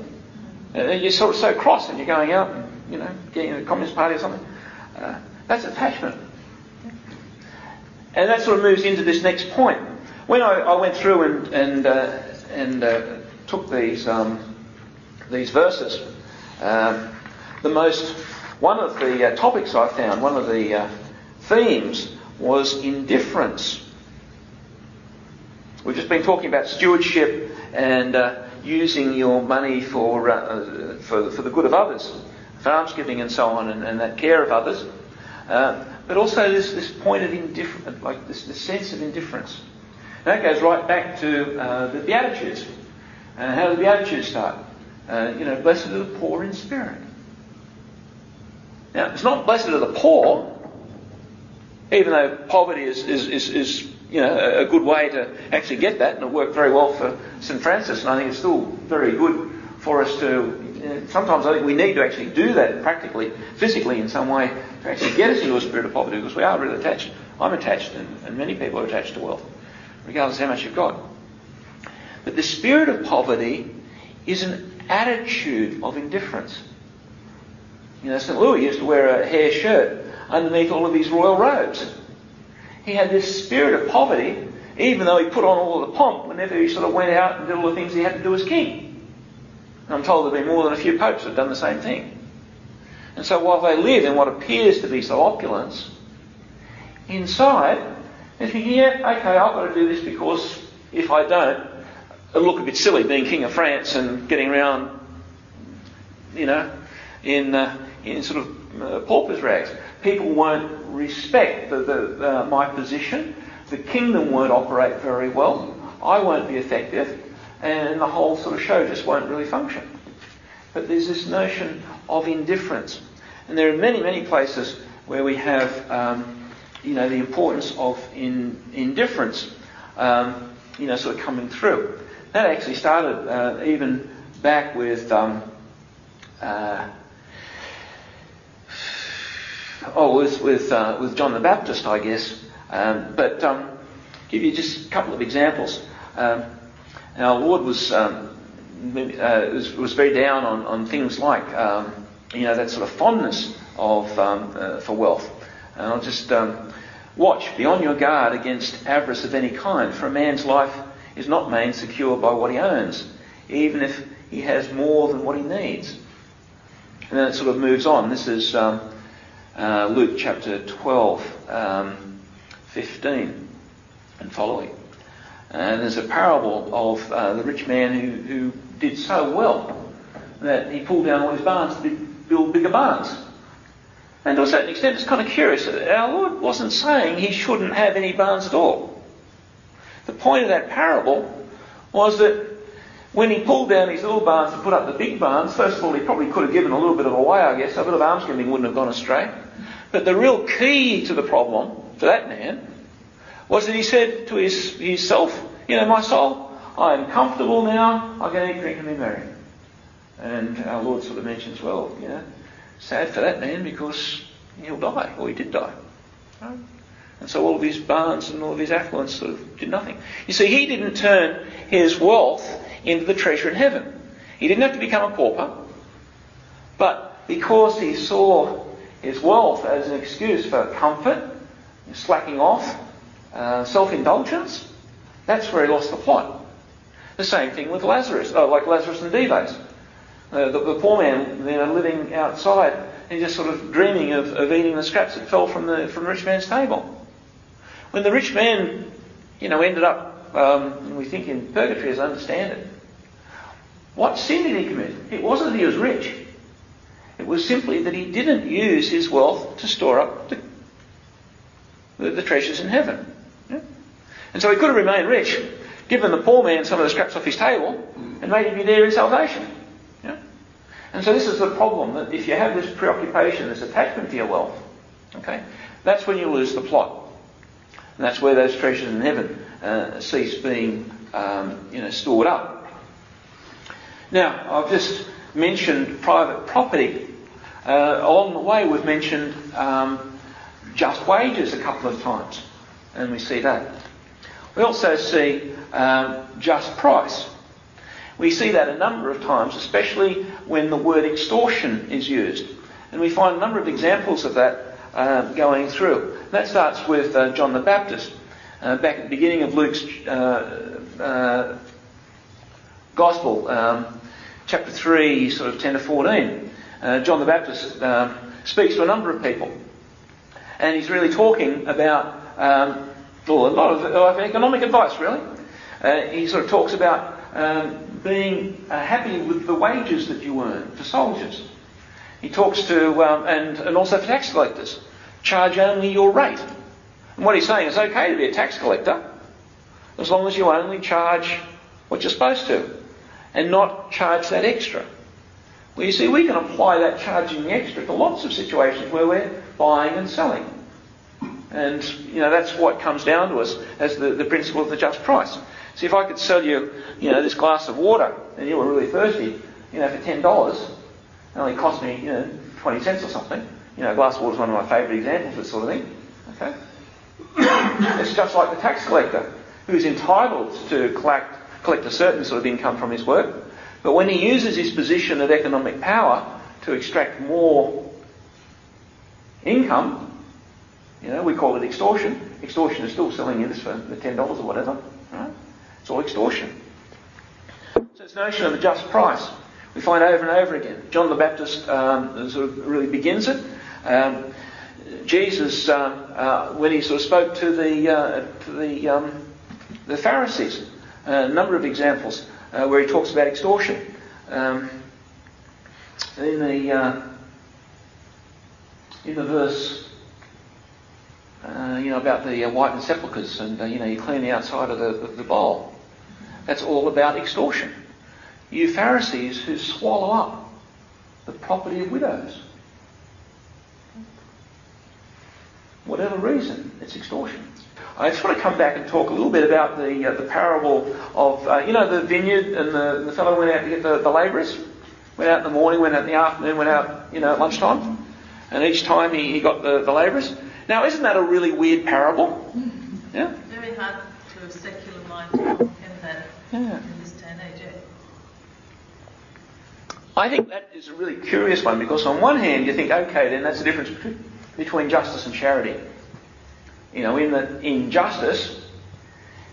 Uh, you're sort of so cross and you're going out and, you know, getting in the Communist Party or something. Uh, that's attachment. And that sort of moves into this next point. When I, I went through and, and, uh, and uh, took these um, these verses. Um, the most, one of the uh, topics I found, one of the themes was indifference. We've just been talking about stewardship and uh, using your money for, uh, for, for the good of others, for almsgiving and so on, and, and that care of others. Uh, but also this, this point of indifference, like this, this sense of indifference. And that goes right back to uh, the Beatitudes. And how did the Beatitudes start? Uh, you know, blessed are the poor in spirit. Now, it's not blessed are the poor, even though poverty is, is, is, is you know, a good way to actually get that, and it worked very well for St. Francis, and I think it's still very good for us to. Sometimes I think we need to actually do that practically, physically, in some way, to actually get us into a spirit of poverty, because we are really attached. I'm attached, and, and many people are attached to wealth, regardless how much you've got. But the spirit of poverty is an attitude of indifference. You know, St. Louis used to wear a hair shirt underneath all of his royal robes. He had this spirit of poverty, even though he put on all the pomp whenever he sort of went out and did all the things he had to do as king. And I'm told there have been more than a few popes have done the same thing. And so while they live in what appears to be some opulence, inside, they're thinking, yeah, okay, I've got to do this because if I don't, it'll look a bit silly being king of France and getting around, you know, in uh, in sort of uh, pauper's rags. People won't respect the, the, uh, my position. The kingdom won't operate very well. I won't be effective, and the whole sort of show just won't really function. But there's this notion of indifference, and there are many, many places where we have, um, you know, the importance of in, indifference. um, you know, sort of coming through. That actually started uh, even back with, um, uh, oh, with with, uh, with John the Baptist, I guess. Um, but um, give you just a couple of examples. Um, our Lord was, um, uh, was, was very down on, on things like um, you know that sort of fondness of um, uh, for wealth. And I'll just watch, be on your guard against avarice of any kind, for a man's life is not made secure by what he owns, even if he has more than what he needs. And then it sort of moves on. This is um, uh, Luke chapter 12, um, 15 and following. And there's a parable of uh, the rich man who, who did so well that he pulled down all his barns to build bigger barns. And to a certain extent, it's kind of curious. Our Lord wasn't saying he shouldn't have any barns at all. The point of that parable was that when he pulled down his little barns to put up the big barns, first of all, he probably could have given a little bit of away, I guess. A bit of almsgiving wouldn't have gone astray. But the real key to the problem for that man was that he said to his, his self, You know, my soul, I am comfortable now, I can eat, drink, and be merry. And our Lord sort of mentions, well, you know, sad for that man because he'll die, or he did die. And so all of his barns and all of his affluence sort of did nothing. You see, he didn't turn his wealth into the treasure in heaven. He didn't have to become a pauper, but because he saw his wealth as an excuse for comfort, slacking off, uh, self-indulgence, that's where he lost the plot. The same thing with Lazarus, oh, like Lazarus and Dives. Uh, the, the, poor man, you know, living outside and just sort of dreaming of, of eating the scraps that fell from the from the rich man's table. When the rich man, you know, ended up, um, we think in purgatory as I understand it, what sin did he commit? It wasn't that he was rich. It was simply that he didn't use his wealth to store up the, the, the treasures in heaven. Yeah? And so he could have remained rich, given the poor man some of the scraps off his table, and made him be there in salvation. Yeah? And so this is the problem, that if you have this preoccupation, this attachment to your wealth, okay, that's when you lose the plot. And that's where those treasures in heaven uh, cease being um, you know, stored up. Now, I've just mentioned private property. Uh, along the way, we've mentioned um, just wages a couple of times, and we see that. We also see um, just price. We see that a number of times, especially when the word extortion is used. And we find a number of examples of that uh, going through. That starts with uh, John the Baptist. Uh, back at the beginning of Luke's uh, uh, Gospel, um, chapter 3, sort of 10 to 14, uh, John the Baptist um, speaks to a number of people. And he's really talking about um, well, a lot of, of, economic advice, really. he sort of talks about um, being happy with the wages that you earn for soldiers. He talks to, um, and, and also for tax collectors, charge only your rate. And what he's saying is okay to be a tax collector as long as you only charge what you're supposed to and not charge that extra. Well, you see, we can apply that charging extra to lots of situations where we're buying and selling. And, you know, that's what comes down to us as the, the principle of the just price. See, if I could sell you, you know, this glass of water and you were really thirsty, you know, for $10, it only cost me, you know, 20 cents or something. You know, glass water is one of my favourite examples of this sort of thing. Okay? [COUGHS] it's just like the tax collector, who's entitled to collect, collect a certain sort of income from his work. But when he uses his position of economic power to extract more income, you know, we call it extortion. Extortion is still selling you this for the $10 or whatever. Right? It's all extortion. So it's notion of a just price we find over and over again. John the Baptist um, sort of really begins it. Um, Jesus, um, uh, when he sort of spoke to the uh, to the um, the Pharisees, a number of examples uh, where he talks about extortion. Um, in the uh, in the verse, uh, you know, about the uh, whitened sepulchres, and you know, you clean the outside of the, of the bowl. That's all about extortion you Pharisees who swallow up the property of widows. Whatever reason, it's extortion. I just want to come back and talk a little bit about the uh, the parable of uh, you know the vineyard and the, the fellow went out to get the, the labourers, went out in the morning, went out in the afternoon, went out you know at lunchtime, and each time he, he got the, the labourers. Now isn't that a really weird parable? Yeah. Very hard to a secular mind to comprehend that Yeah. in this day and age. I think that is a really curious one because on one hand you think, okay, then that's the difference between, between justice and charity. You know, in the in justice,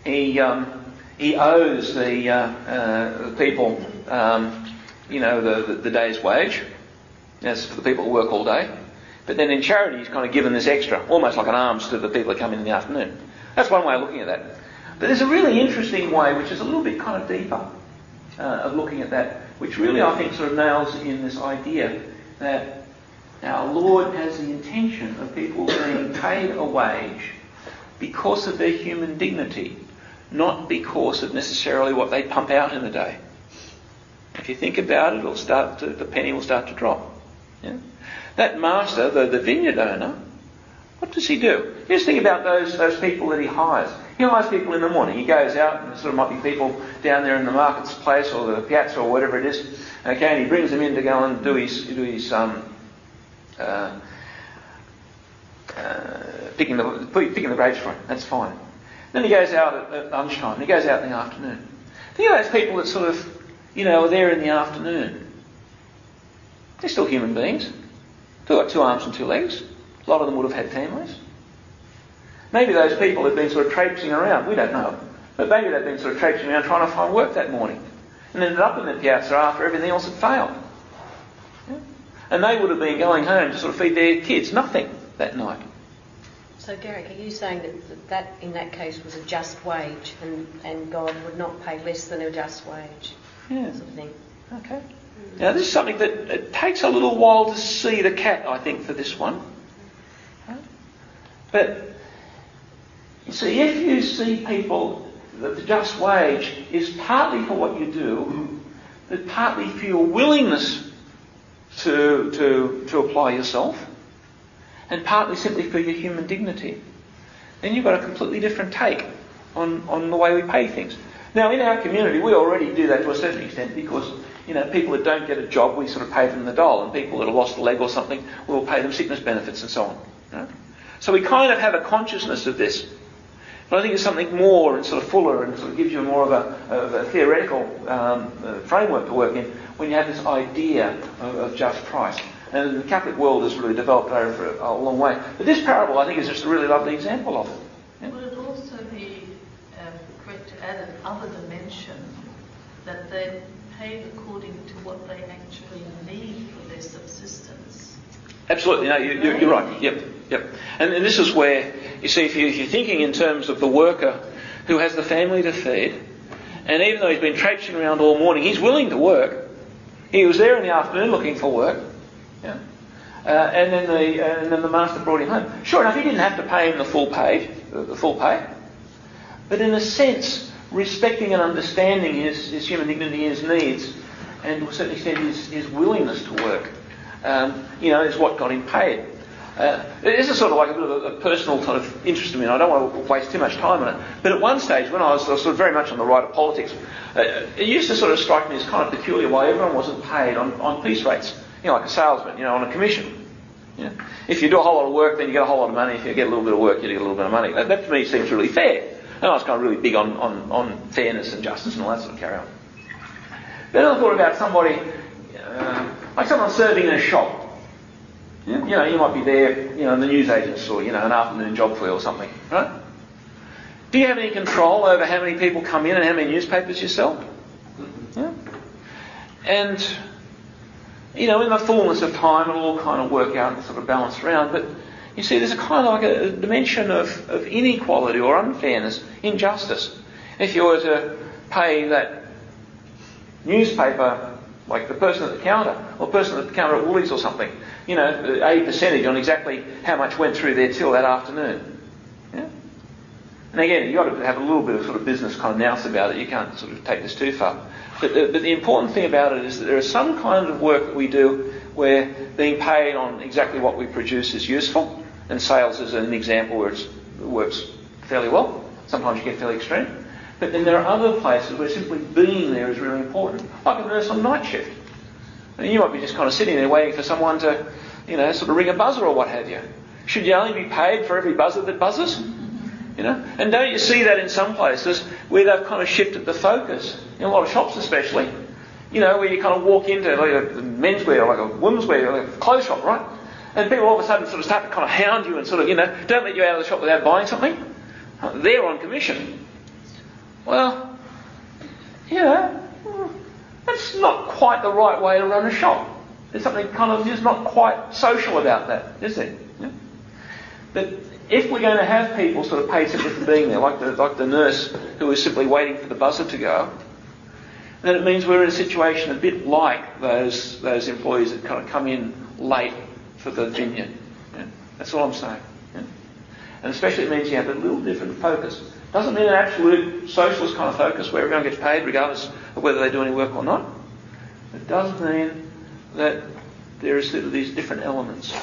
he um, he owes the, uh, uh, the people, um, you know, the, the, the day's wage. That's for the people who work all day. But then in charity, he's kind of given this extra, almost like an alms to the people that come in in the afternoon. That's one way of looking at that. But there's a really interesting way, which is a little bit kind of deeper, uh, of looking at that, which really I think sort of nails in this idea that our Lord has the intention of people being paid a wage because of their human dignity, not because of necessarily what they pump out in a day. If you think about it, it'll start to, the penny will start to drop. Yeah? That master, the, the vineyard owner, what does he do? Just think about those, those people that he hires. He hires people in the morning. He goes out, and there sort of might be people down there in the market's place or the piazza or whatever it is. Okay, and he brings them in to go and do his, do his um, uh, uh, picking the picking the grapes for him. That's fine. Then he goes out at, at lunchtime. He goes out in the afternoon. Think of those people that sort of, you know, are there in the afternoon. They're still human beings. They've got two arms and two legs. A lot of them would have had families. Maybe those people have been sort of traipsing around. We don't know. But maybe they've been sort of traipsing around trying to find work that morning. And ended up in the piazza after everything else had failed. And they would have been going home to sort of feed their kids. Nothing that night. So, Garrick, are you saying that that in that case was a just wage and, and God would not pay less than a just wage? Yeah. Sort of thing. Okay. Now, this is something that it takes a little while to see the cat, I think, for this one. But, you see, if you see people that the just wage is partly for what you do, but partly for your willingness to, to, to apply yourself, and partly simply for your human dignity, then you've got a completely different take on, on the way we pay things. Now, in our community, we already do that to a certain extent because, you know, people that don't get a job, we sort of pay them the dole, and people that have lost a leg or something, we'll pay them sickness benefits and so on. So we kind of have a consciousness of this. But I think it's something more and sort of fuller and sort of gives you more of a, of a theoretical um, uh, framework to work in when you have this idea of, of just price. And the Catholic world has really developed over a, long way. But this parable, I think, is just a really lovely example of it. Yeah? Would it also be um, correct to add another dimension that they paid according to what they actually need for their subsistence? Absolutely, no, you, you, you're right. Yep, yep. And, and this is where you see if, you, if you're thinking in terms of the worker who has the family to feed, and even though he's been traipsing around all morning, he's willing to work. He was there in the afternoon looking for work. Uh, and then the and then the master brought him home. Sure enough, he didn't have to pay him the full pay, the full pay, but in a sense, respecting and understanding his, his human dignity, his needs, and to a certain extent his, his willingness to work, um, you know, is what got him paid. Uh, this is sort of like a bit of a, a personal kind of interest in me, and I don't want to waste too much time on it. But at one stage, when I was, I was sort of very much on the right of politics, uh, it used to sort of strike me as kind of peculiar why everyone wasn't paid on, on piece rates, you know, like a salesman, you know, on a commission. You know, if you do a whole lot of work, then you get a whole lot of money. If you get a little bit of work, you get a little bit of money. That, that to me seems really fair. And I was kind of really big on, on, on fairness and justice and all that sort of carry on. Then I thought about somebody, uh, like someone serving in a shop. You know, you know, you might be there, you know, in the newsagents or, you know, an afternoon job for you or something, right? Do you have any control over how many people come in and how many newspapers you sell? Mm-hmm. Yeah. And, you know, in the fullness of time, it'll all kind of work out and sort of balance around. But you see, there's a kind of like a, a dimension of, of inequality or unfairness, injustice. If you were to pay that newspaper, like the person at the counter, or the person at the counter at Woolies or something, you know, a percentage on exactly how much went through their till that afternoon. Yeah? And again, you've got to have a little bit of sort of business kind of nous about it. You can't sort of take this too far. But the, but the important thing about it is that there is some kind of work that we do where being paid on exactly what we produce is useful. and sales is an example where it works fairly well. Sometimes you get fairly extreme. But then there are other places where simply being there is really important, like a nurse on night shift. And you might be just kind of sitting there waiting for someone to, you know, sort of ring a buzzer or what have you. Should you only be paid for every buzzer that buzzes? You know? And don't you see that in some places where they've kind of shifted the focus, in a lot of shops especially, you know, where you kind of walk into like a menswear or like a women's wear, like a clothes shop, right? And people all of a sudden sort of start to kind of hound you and sort of, you know, don't let you out of the shop without buying something. They're on commission. Well, you know, that's not quite the right way to run a shop. There's something kind of just not quite social about that, is? Yeah? But if we're going to have people sort of paid simply for being there, like the, like the nurse who is simply waiting for the buzzer to go, then it means we're in a situation a bit like those, those employees that kind of come in late for the vineyard. Yeah? That's all I'm saying. Yeah? And especially it means you have a little different focus. Doesn't mean an absolute socialist kind of focus where everyone gets paid regardless of whether they do any work or not. It does mean that there of these different elements.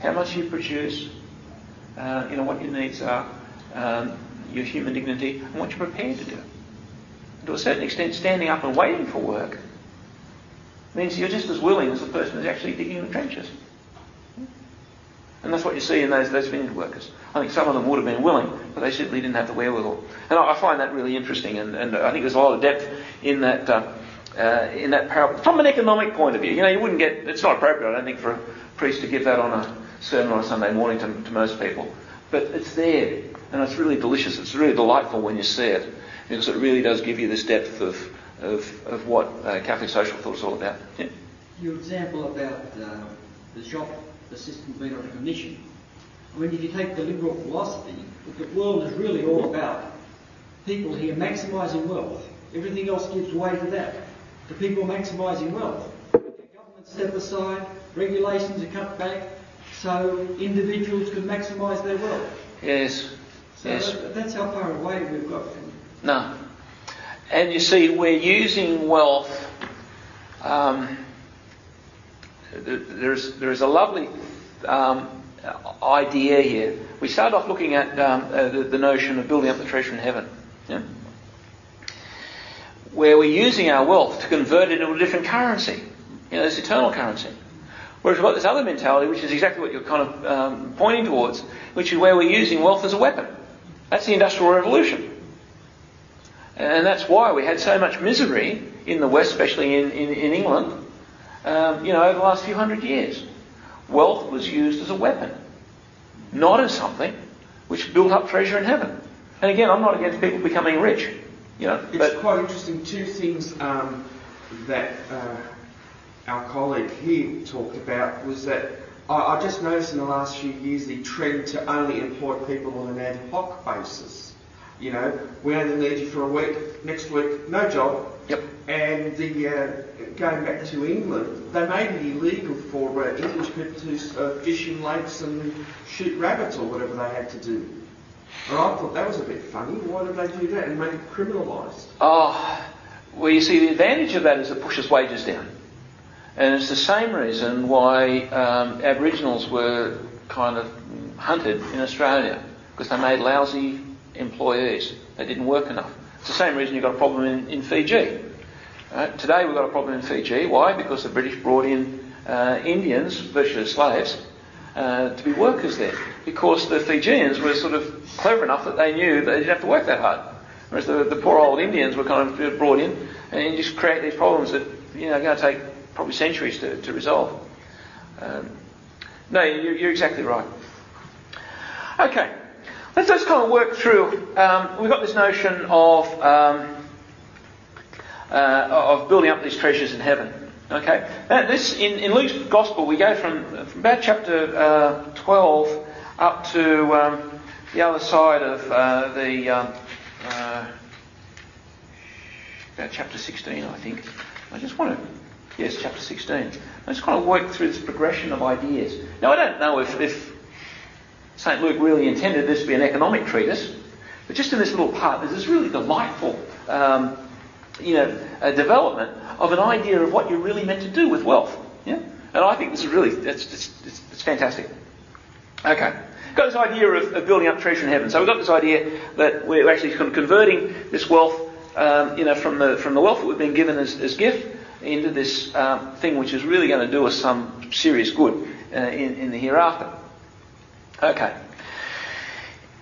How much you produce, uh, you know, what your needs are, um, your human dignity, and what you're prepared to do. To a certain extent, standing up and waiting for work means you're just as willing as the person who's actually digging the trenches. And that's what you see in those, those vineyard workers. I think some of them would have been willing, but they simply didn't have the wherewithal. And I, I find that really interesting, and, and, I think there's a lot of depth in that, uh, uh, in that parable. From an economic point of view, you know, you wouldn't get, it's not appropriate, I don't think, for a priest to give that on a sermon on a Sunday morning to, to most people. But it's there, and it's really delicious. It's really delightful when you see it, because it really does give you this depth of, of, of what uh, Catholic social thought is all about. Yeah. Your example about uh, the shop the system being on a commission. I mean, if you take the liberal philosophy, the world is really all about people here maximising wealth. Everything else gives way to that. The people maximising wealth. The government step aside, regulations are cut back, so individuals can maximise their wealth. Yes. So yes. That, that's how far away we've got from. No. And you see, we're using wealth. Um, there's, there's a lovely um, idea here. We start off looking at um, uh, the, the, notion of building up the treasure in heaven, yeah? where we're using our wealth to convert it into a different currency, you know, this eternal currency. Whereas we've got this other mentality, which is exactly what you're kind of um, pointing towards, which is where we're using wealth as a weapon. That's the Industrial Revolution. And that's why we had so much misery in the West, especially in, in, in England, um, you know, over the last few hundred years. Wealth was used as a weapon, not as something which built up treasure in heaven. And again, I'm not against people becoming rich. You know, it's quite interesting. Two things um, that uh, our colleague here talked about was that I, I just noticed in the last few years the trend to only employ people on an ad hoc basis. You know, we only need you for a week. Next week, no job. Yep. And the uh, going back to England, they made it illegal for uh, English people to uh, fish in lakes and shoot rabbits or whatever they had to do. And I thought that was a bit funny. Why did they do that and make it criminalised? Oh, well, you see, the advantage of that is it pushes wages down. And it's the same reason why um, Aboriginals were kind of hunted in Australia, because they made lousy employees. They didn't work enough. It's the same reason you've got a problem in, in Fiji. Right? Today we've got a problem in Fiji. Why? Because the British brought in uh, Indians, virtually slaves, uh, to be workers there. Because the Fijians were sort of clever enough that they knew they didn't have to work that hard. Whereas the, the poor old Indians were kind of brought in and you just create these problems that you know are going to take probably centuries to, to resolve. Um, no, you're, you're exactly right. Okay, let's just kind of work through. Um, we've got this notion of um, uh, of building up these treasures in heaven. Okay, now this in, in Luke's Gospel we go from, from about chapter uh, 12 up to um, the other side of uh, the um, uh, about chapter 16, I think. I just want to yes, chapter 16. I just kind of work through this progression of ideas. Now I don't know if, if St. Luke really intended this to be an economic treatise, but just in this little part, there's this really delightful um, you know, development of an idea of what you're really meant to do with wealth. Yeah? And I think this is really, it's, it's, it's, it's fantastic. Okay. got this idea of, of, building up treasure in heaven. So we've got this idea that we're actually converting this wealth, um, you know, from the from the wealth that we've been given as, as gift into this um, thing which is really going to do us some serious good uh, in, in the hereafter. Okay.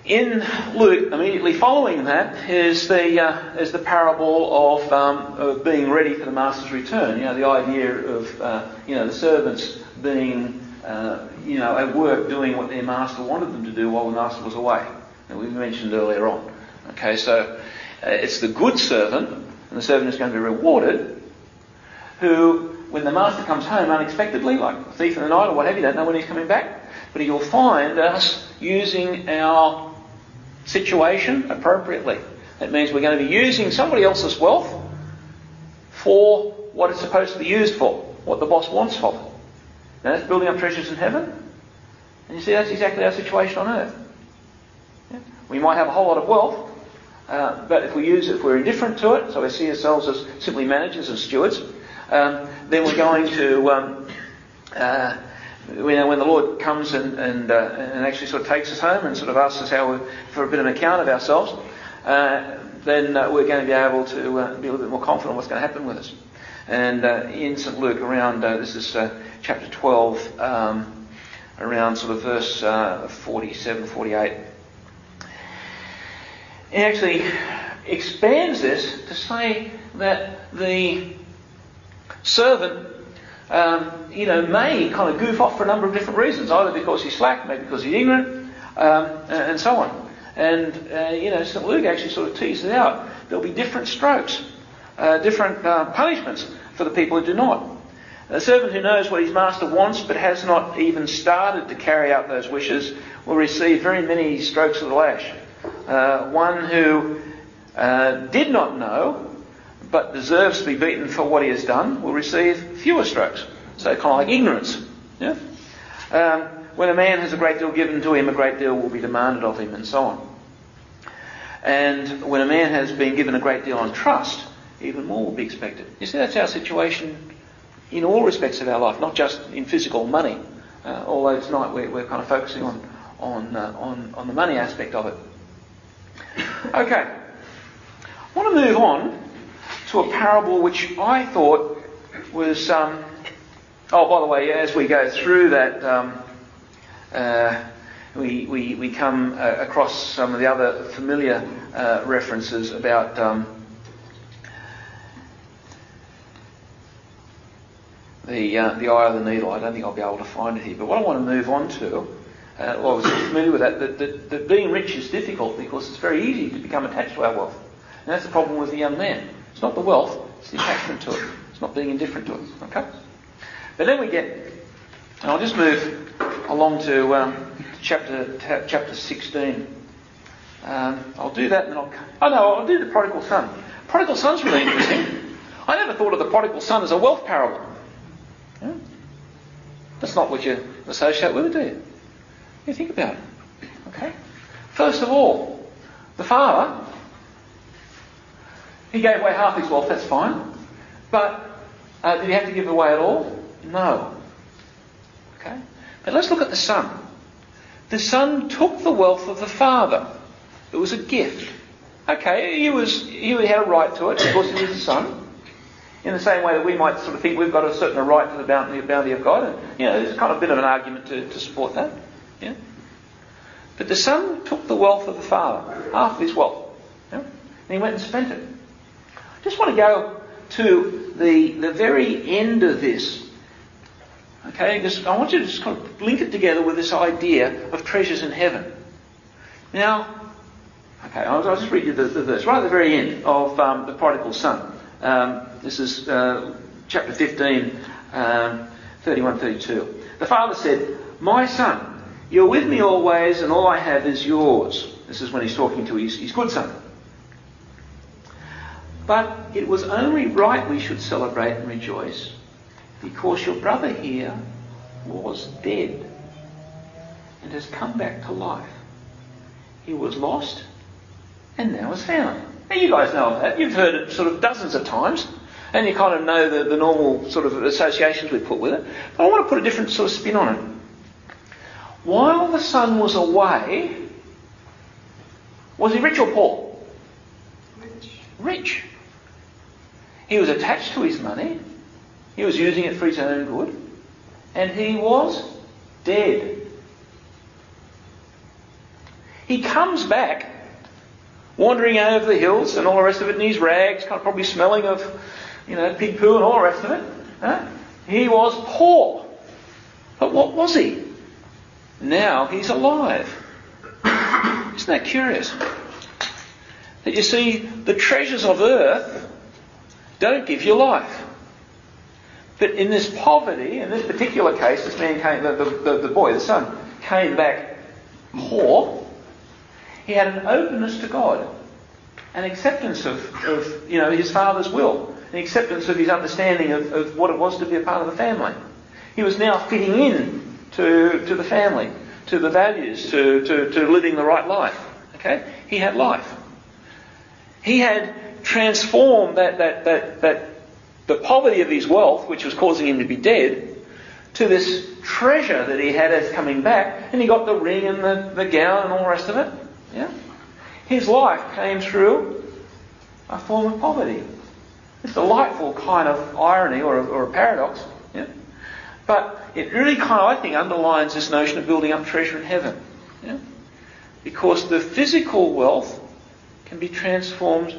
In Luke, immediately following that, is the uh, is the parable of, um, of being ready for the master's return. You know, the idea of uh, you know the servants being uh, you know at work doing what their master wanted them to do while the master was away. And we mentioned earlier on. Okay, so uh, it's the good servant, and the servant is going to be rewarded, who, when the master comes home unexpectedly, like a thief in the night or what have you, don't know when he's coming back, but you'll find us using our situation appropriately. That means we're going to be using somebody else's wealth for what it's supposed to be used for, what the boss wants it. Now that's building up treasures in heaven. And you see, that's exactly our situation on earth. Yeah? We might have a whole lot of wealth, uh, but if we use it, if we're indifferent to it, so we see ourselves as simply managers and stewards, um, then we're going to um, uh, when, when the Lord comes and, and, uh, and actually sort of takes us home and sort of asks us how for a bit of an account of ourselves, uh, then uh, we're going to be able to uh, be a little bit more confident what's going to happen with us. And uh, in St Luke, around uh, this is chapter 12, um, around sort of verse 47, 48, he actually expands this to say that the servant um, you know, may kind of goof off for a number of different reasons, either because he's slack, maybe because he's ignorant, um, and so on. And, uh, you know, St. Luke actually sort of teases out there'll be different strokes, uh, different uh, punishments for the people who do not. A servant who knows what his master wants but has not even started to carry out those wishes will receive very many strokes of the lash. Uh, one who uh, did not know but deserves to be beaten for what he has done will receive fewer strokes. So kind of like ignorance. Yeah? Um, when a man has a great deal given to him, a great deal will be demanded of him, and so on. And when a man has been given a great deal on trust, even more will be expected. You see, that's our situation in all respects of our life, not just in physical money. Uh, although tonight we're, we're, kind of focusing on on, uh, on on the money aspect of it. Okay, I want to move on to a parable which I thought was. Um, oh, by the way, as we go through that, um, uh, we, we, we come uh, across some of the other familiar uh, references about. Um, the, uh, the eye of the needle. I don't think I'll be able to find it here. But what I want to move on to, uh, well, I was familiar with that, that, that, that being rich is difficult because it's very easy to become attached to our wealth. And that's the problem with the young man. It's not the wealth, it's the attachment to it. It's not being indifferent to it. Okay? But then we get, and I'll just move along to um, chapter chapter 16. Um, I'll do that and then I'll. Oh no, I'll do the prodigal son. Prodigal son's really interesting. I never thought of the prodigal son as a wealth parable. Yeah? That's not what you associate with it, do you? You think about it. Okay? First of all, the father he gave away half his wealth, that's fine. But uh, did he have to give away at all? No. Okay? But let's look at the son. The son took the wealth of the father. It was a gift. Okay, he was he had a right to it because he was the son. In the same way that we might sort of think we've got a certain right to the bounty, bounty of God, and you know, there's kind of a bit of an argument to, to support that. Yeah. But the son took the wealth of the father, half of his wealth, yeah? and he went and spent it just want to go to the, the very end of this. Okay, because I want you to just kind of link it together with this idea of treasures in heaven. Now, okay, I'll, I'll just read you the, the, verse right at the very end of um, the prodigal son. Um, this is uh, chapter 15, um, 31 32. The father said, My son, you're with me always, and all I have is yours. This is when he's talking to his, his good son. But it was only right we should celebrate and rejoice because your brother here was dead and has come back to life. He was lost and now is found. Now you guys know of that. You've heard it sort of dozens of times. And you kind of know the, the normal sort of associations we put with it. But I want to put a different sort of spin on it. while the son was away, was he rich or poor? Rich. Rich. He was attached to his money. He was using it for his own good. And he was dead. He comes back, wandering over the hills and all the rest of it in his rags, kind of probably smelling of, you know, pig poo and all the rest of it. Huh? He was poor. But what was he? Now he's alive. Isn't that curious? That you see, the treasures of earth don't give your life. But in this poverty, in this particular case, this man came, the, the, the boy, the son, came back poor. He had an openness to God, an acceptance of, of you know, his father's will, an acceptance of his understanding of, of what it was to be a part of the family. He was now fitting in to, to the family, to the values, to, to, to living the right life. Okay? He had life. He had transformed that, that, that, that the poverty of his wealth, which was causing him to be dead, to this treasure that he had as coming back, and he got the ring and the, the gown and all the rest of it. Yeah? His life came through a form of poverty. It's a delightful kind of irony or a, or a paradox. Yeah? But it really kind of, I think, underlines this notion of building up treasure in heaven. Yeah? Because the physical wealth can be transformed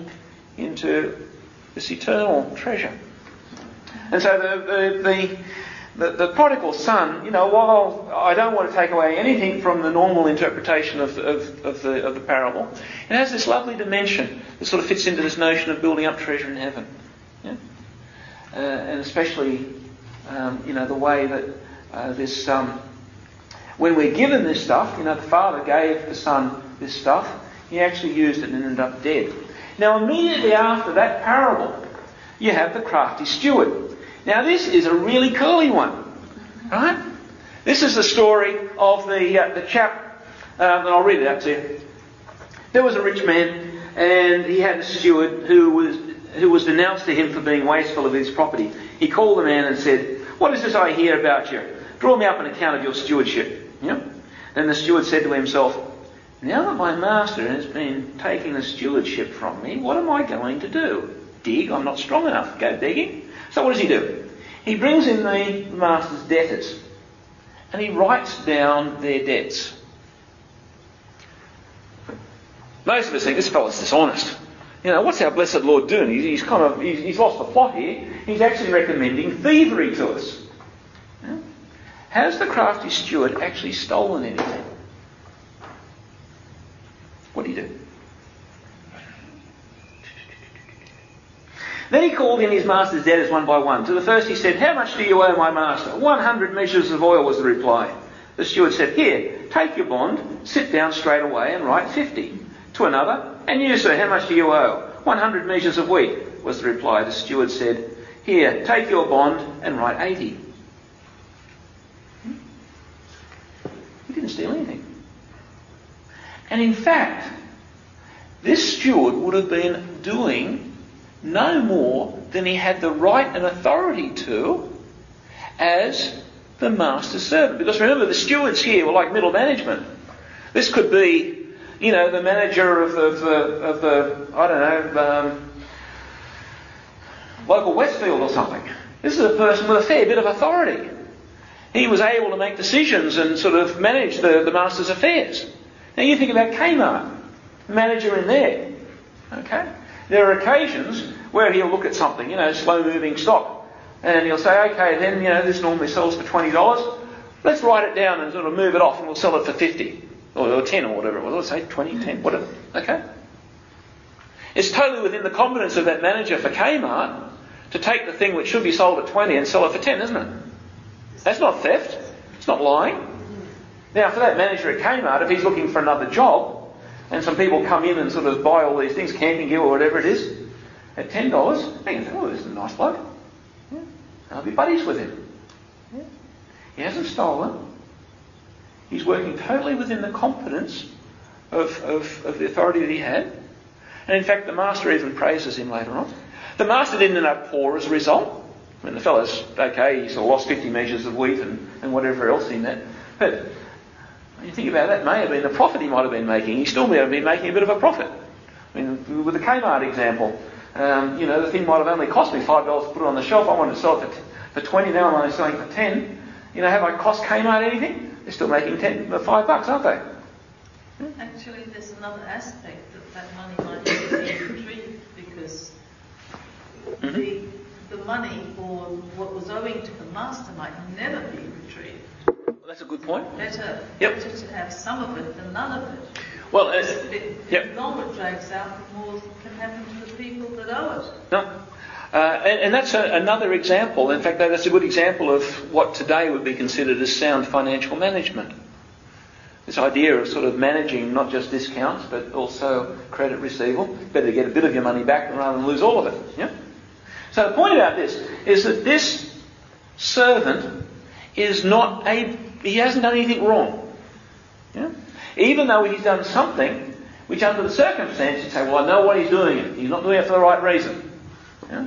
into this eternal treasure. And so the, the, the, the, prodigal son, you know, while I don't want to take away anything from the normal interpretation of, of, of, the, of the parable, it has this lovely dimension that sort of fits into this notion of building up treasure in heaven. Yeah? Uh, and especially, um, you know, the way that uh, this, um, when we're given this stuff, you know, the father gave the son this stuff, he actually used it and ended up dead. Now, immediately after that parable, you have the crafty steward. Now, this is a really curly one, right? This is the story of the, uh, the chap, um, and I'll read it out to you. There was a rich man, and he had a steward who was, who was denounced to him for being wasteful of his property. He called the man and said, What is this I hear about you? Draw me up an account of your stewardship. Yeah? Then the steward said to himself, Now that my master has been taking the stewardship from me, what am I going to do? Dig? I'm not strong enough. Go digging? So what does he do? He brings in the master's debtors and he writes down their debts. Most of us think this fellow's dishonest. You know, what's our blessed Lord doing? He's, he's kind of, he's, he's, lost the plot here. He's actually recommending thievery to us. Yeah? Has the crafty steward actually stolen anything? What do you do? Then he called in his master's debtors one by one. To the first he said, How much do you owe my master? One hundred measures of oil was the reply. The steward said, Here, take your bond, sit down straight away and write fifty. To another, And you, sir, how much do you owe? One hundred measures of wheat was the reply. The steward said, Here, take your bond and write eighty. He didn't steal anything. And in fact, this steward would have been doing no more than he had the right and authority to as the master servant. Because remember, the stewards here were like middle management. This could be, you know, the manager of the, of the, of the I don't know, um, local Westfield or something. This is a person with a fair bit of authority. He was able to make decisions and sort of manage the, the master's affairs. Now you think about Kmart, manager in there. Okay? There are occasions where he'll look at something, you know, slow moving stock, and he'll say, okay, then, you know, this normally sells for $20. Let's write it down and sort of move it off and we'll sell it for 50 or, or 10 or whatever it was. Let's say 20, 10, whatever. Okay? It's totally within the competence of that manager for Kmart to take the thing which should be sold at 20 and sell it for 10, isn't it? That's not theft. It's not lying. Now, for that manager at Kmart, if he's looking for another job, and some people come in and sort of buy all these things, camping gear or whatever it is, at ten dollars, they can think, oh, this is a nice bloke. Yeah. I'll be buddies with him. Yeah. He hasn't stolen. He's working totally within the competence of, of, of the authority that he had. And in fact, the master even praises him later on. The master didn't end up poor as a result. I mean, the fellow's okay, he sort of lost 50 measures of wheat and, and whatever else in that. But You think about that, may have been the profit he might have been making. He still may have been making a bit of a profit. I mean, with the Kmart example, um, you know, the thing might have only cost me five dollars to put it on the shelf. I wanted to sell it for, for twenty. Now I'm only selling for ten. You know, have I cost Kmart anything? They're still making ten, uh, five bucks, aren't they? Actually, there's another aspect that that money might be retrieved because Mhm. the, the money or what was owing to the master might never be retrieved. That's a good point. Better, Yep. better to have some of it than none of it. Well, uh, The yep. longer it drags out, the more can happen to the people that owe it. No. Uh, and, and that's a, another example. In fact, that's a good example of what today would be considered as sound financial management. This idea of sort of managing not just discounts, but also credit receivable. Better to get a bit of your money back rather than lose all of it. Yeah? So the point about this is that this servant is not a, he hasn't done anything wrong. Yeah? Even though he's done something which under the circumstances, you'd say, well, I know what he's doing. He's not doing it for the right reason. Yeah?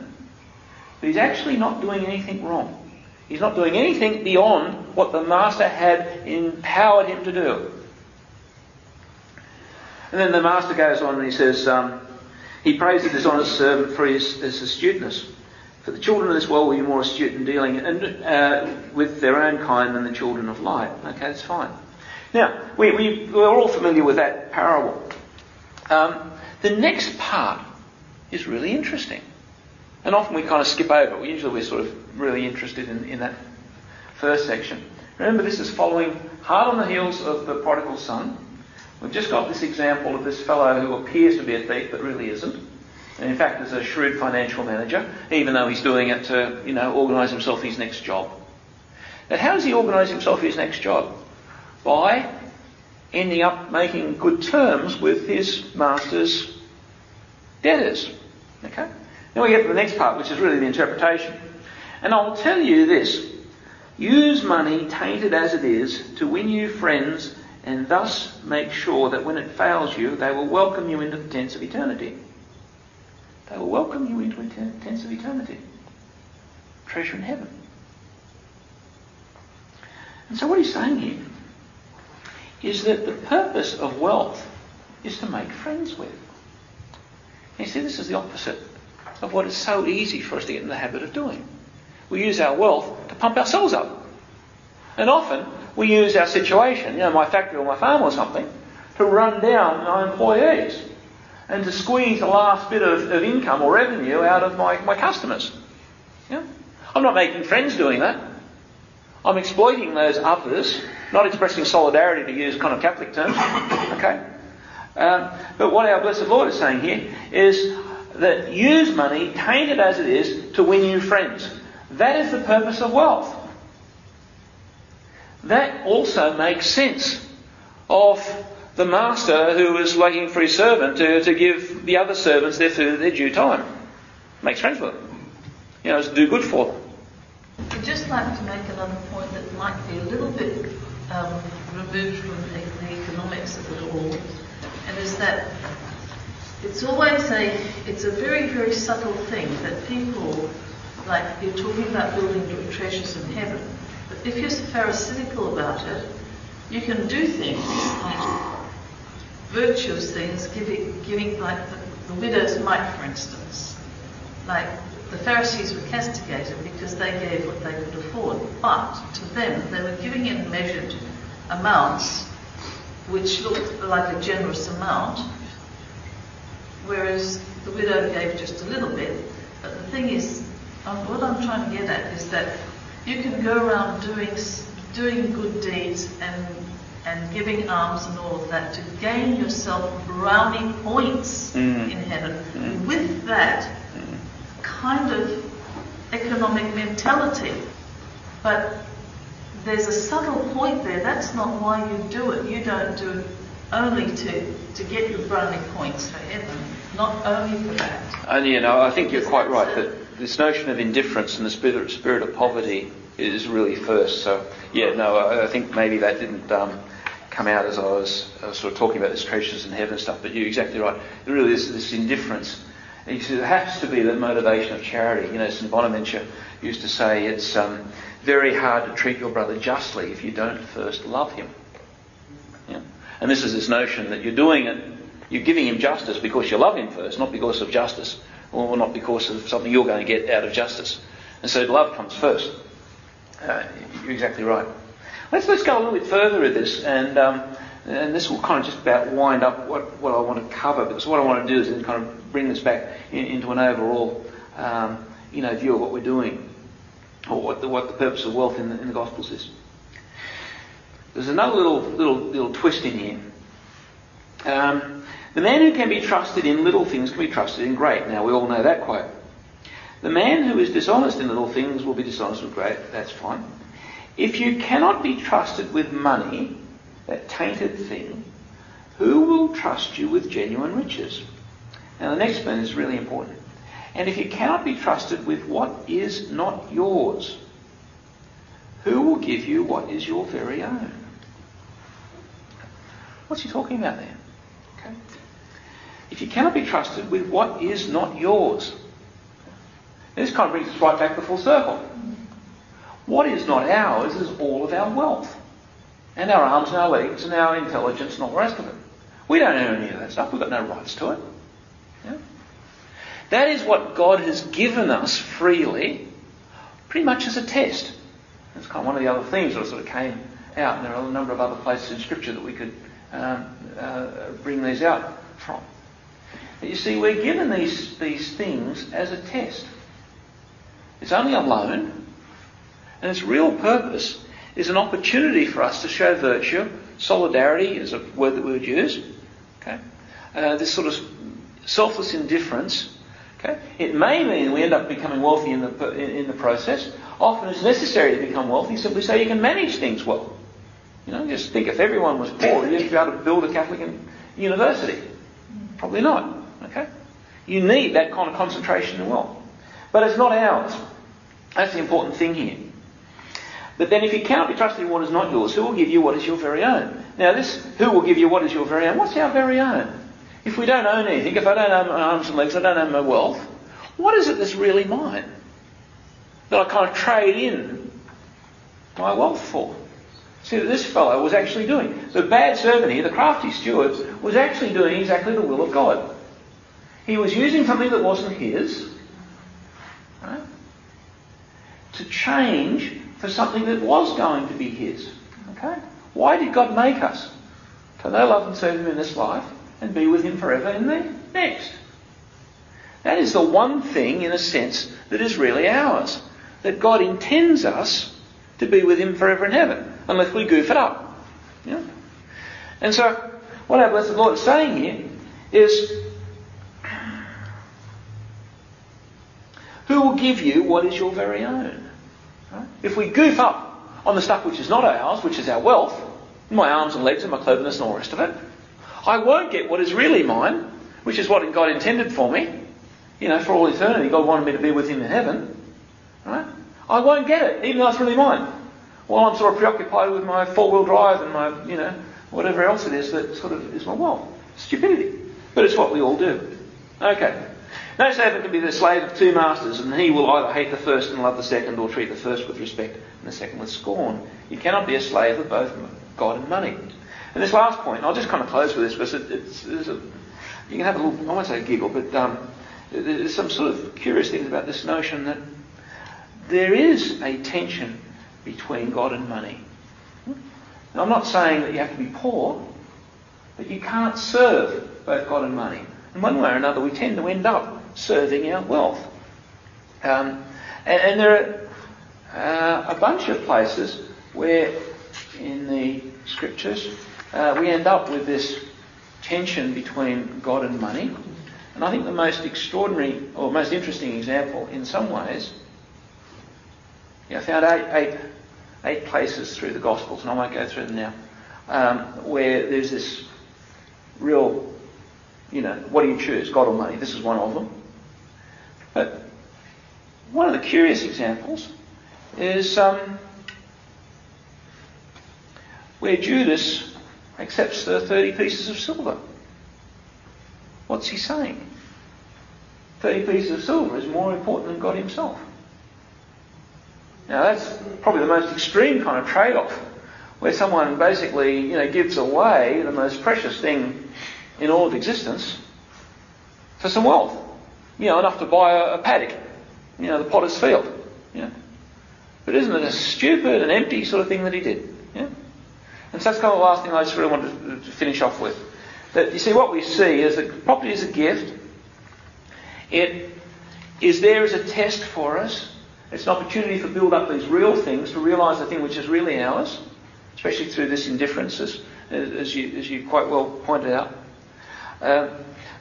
But he's actually not doing anything wrong. He's not doing anything beyond what the master had empowered him to do. And then the master goes on and he says, um, he praised the dishonest servant for his, his astuteness. For the children of this world will be more astute in dealing and, uh, with their own kind than the children of light. Okay, that's fine. Now, we, we, we're all familiar with that parable. Um, the next part is really interesting. And often we kind of skip over. Usually we're sort of really interested in, in that first section. Remember, this is following hard on the heels of the prodigal son. We've just got this example of this fellow who appears to be a thief but really isn't. Fact is a shrewd financial manager, even though he's doing it to, you know, organise himself for his next job. Now how does he organise himself for his next job? By ending up making good terms with his master's debtors. Okay? Then we get to the next part, which is really the interpretation. And I'll tell you this. Use money, tainted as it is, to win you friends and thus make sure that when it fails you, they will welcome you into the tents of eternity. They will welcome you into the tents of eternity. Treasure in heaven. And so what he's saying here is that the purpose of wealth is to make friends with. You see, this is the opposite of what is so easy for us to get in the habit of doing. We use our wealth to pump ourselves up. And often we use our situation, you know, my factory or my farm or something, to run down my employees and to squeeze the last bit of, of income or revenue out of my, my customers. Yeah? I'm not making friends doing that. I'm exploiting those others, not expressing solidarity to use kind of Catholic terms. [COUGHS] Okay? Um, but what our blessed Lord is saying here is that use money, tainted as it is, to win you friends. That is the purpose of wealth. That also makes sense of the master who is waiting for his servant to, to give the other servants their food at their due time. Makes friends with them. You know, do good for them. I'd just like to make another point that might be a little bit um, removed from the, the economics of it all, and is that it's always a it's a very very subtle thing that people like you're talking about building your treasures in heaven, but if you're pharisaical about it, you can do things like virtuous things, giving giving like the, the widow's mite, for instance, like the Pharisees were castigated because they gave what they could afford, but to them they were giving in measured amounts which looked like a generous amount, whereas the widow gave just a little bit. But the thing is, um, what I'm trying to get at is that you can go around doing doing good deeds and and giving alms and all of that to gain yourself brownie points Mm. in heaven. With that kind of economic mentality. But there's a subtle point there. That's not why you do it. You don't do it only to, to get your brownie points for heaven, not only for that. And you know, I think you're quite right that this notion of indifference and the spirit, spirit of poverty is really first. So yeah, no, I, I think maybe that didn't um, come out as I was, was sort of talking about this treasures in heaven stuff. But you're exactly right. There really is this indifference. And see, there has to be the motivation of charity. You know, St Bonaventure used to say it's um, very hard to treat your brother justly if you don't first love him. And this is this notion that you're doing it, you're giving him justice because you love him first, not because of justice, or not because of something you're going to get out of justice. And so love comes first. Uh, you're exactly right. Let's, let's go a little bit further with this, and, um, and this will kind of just about wind up what, what I want to cover, because what I want to do is kind of bring this back in, into an overall um, you know, view of what we're doing, or what the, what the purpose of wealth in the, in the Gospels is. There's another little, little, little twist in here. Um, the man who can be trusted in little things can be trusted in great. Now, we all know that quote. The man who is dishonest in little things will be dishonest with great. That's fine. If you cannot be trusted with money, that tainted thing, who will trust you with genuine riches? Now, the next one is really important. And if you cannot be trusted with what is not yours, who will give you what is your very own? What's he talking about there? Okay. If you cannot be trusted with what is not yours, this kind of brings us right back to the full circle. What is not ours is all of our wealth, and our arms and our legs and our intelligence and all the rest of it. We don't own any of that stuff. We've got no rights to it. Yeah? That is what God has given us freely, pretty much as a test. That's kind of one of the other themes that sort of came out, and there are a number of other places in Scripture that we could um, uh, bring these out from. But you see, we're given these, these things as a test. It's only a loan, and its real purpose is an opportunity for us to show virtue. Solidarity is a word that we would use. Okay? Uh, this sort of selfless indifference. Okay? It may mean we end up becoming wealthy in the, in, in the process. Often it's necessary to become wealthy simply so you can manage things well. You know, just think if everyone was poor, you'd be able to build a Catholic university. Probably not. Okay? You need that kind of concentration and wealth. But it's not ours. That's the important thing here. But then if you cannot be trusted in what is not yours, who will give you what is your very own? Now this, who will give you what is your very own? What's our very own? If we don't own anything, if I don't own my arms and legs, I don't own my wealth, what is it that's really mine? That I kind of trade in my wealth for? See that this fellow was actually doing. The bad servant here, the crafty steward, was actually doing exactly the will of God. He was using something that wasn't his, right, to change for something that was going to be his. Okay? Why did God make us? To know, love, and serve Him in this life and be with Him forever in the next. That is the one thing, in a sense, that is really ours. That God intends us to be with Him forever in heaven, unless we goof it up. Yeah? And so, what our blessed Lord is saying here is who will give you what is your very own? Right? If we goof up on the stuff which is not ours, which is our wealth, my arms and legs and my cleverness and all the rest of it, I won't get what is really mine, which is what God intended for me. You know, for all eternity, God wanted me to be with Him in heaven. Right? I won't get it, even though it's really mine. While I'm sort of preoccupied with my four-wheel drive and my, you know, whatever else it is that sort of is my wealth. Stupidity. But it's what we all do. Okay. No servant can be the slave of two masters, and he will either hate the first and love the second, or treat the first with respect and the second with scorn. You cannot be a slave of both God and money. And this last point, I'll just kind of close with this because it, it's, it's a, you can have a little, I won't say giggle, but um, there's some sort of curious things about this notion that there is a tension between God and money. Now, I'm not saying that you have to be poor, but you can't serve both God and money. In one way or another, we tend to end up serving our wealth. Um, and, and, there are uh, a bunch of places where in the scriptures uh, we end up with this tension between God and money. And I think the most extraordinary or most interesting example in some ways, I found eight, eight, eight places through the Gospels, and I won't go through them now, um, where there's this real, you know, what do you choose, God or money? This is one of them. But one of the curious examples is um, where Judas accepts the 30 pieces of silver. What's he saying? 30 pieces of silver is more important than God himself. Now that's probably the most extreme kind of trade-off where someone basically, you know, gives away the most precious thing in all of existence for some wealth. You know, enough to buy a, a paddock. You know, the potter's field. You know. But isn't it a stupid and empty sort of thing that he did? Yeah? And so that's kind of the last thing I just really wanted to finish off with. That you see, what we see is that property is a gift. It is there as a test for us. It's an opportunity for build up these real things, to realise the thing which is really ours, especially through this indifference, as, as, you, as you quite well pointed out. Um,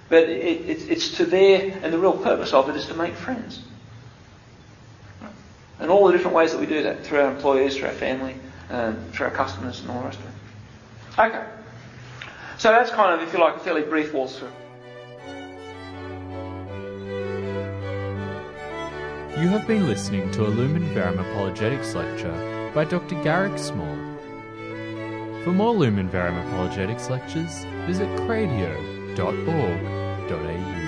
but it, it, it's to there, and the real purpose of it is to make friends. And all the different ways that we do that through our employees, through our family, um, through our customers, and all the rest of it. Okay. So that's kind of, if you like, a fairly brief walk through. You have been listening to a Lumen Verum Apologetics lecture by Dr. Garrick Small. For more Lumen Verum Apologetics lectures, visit 九零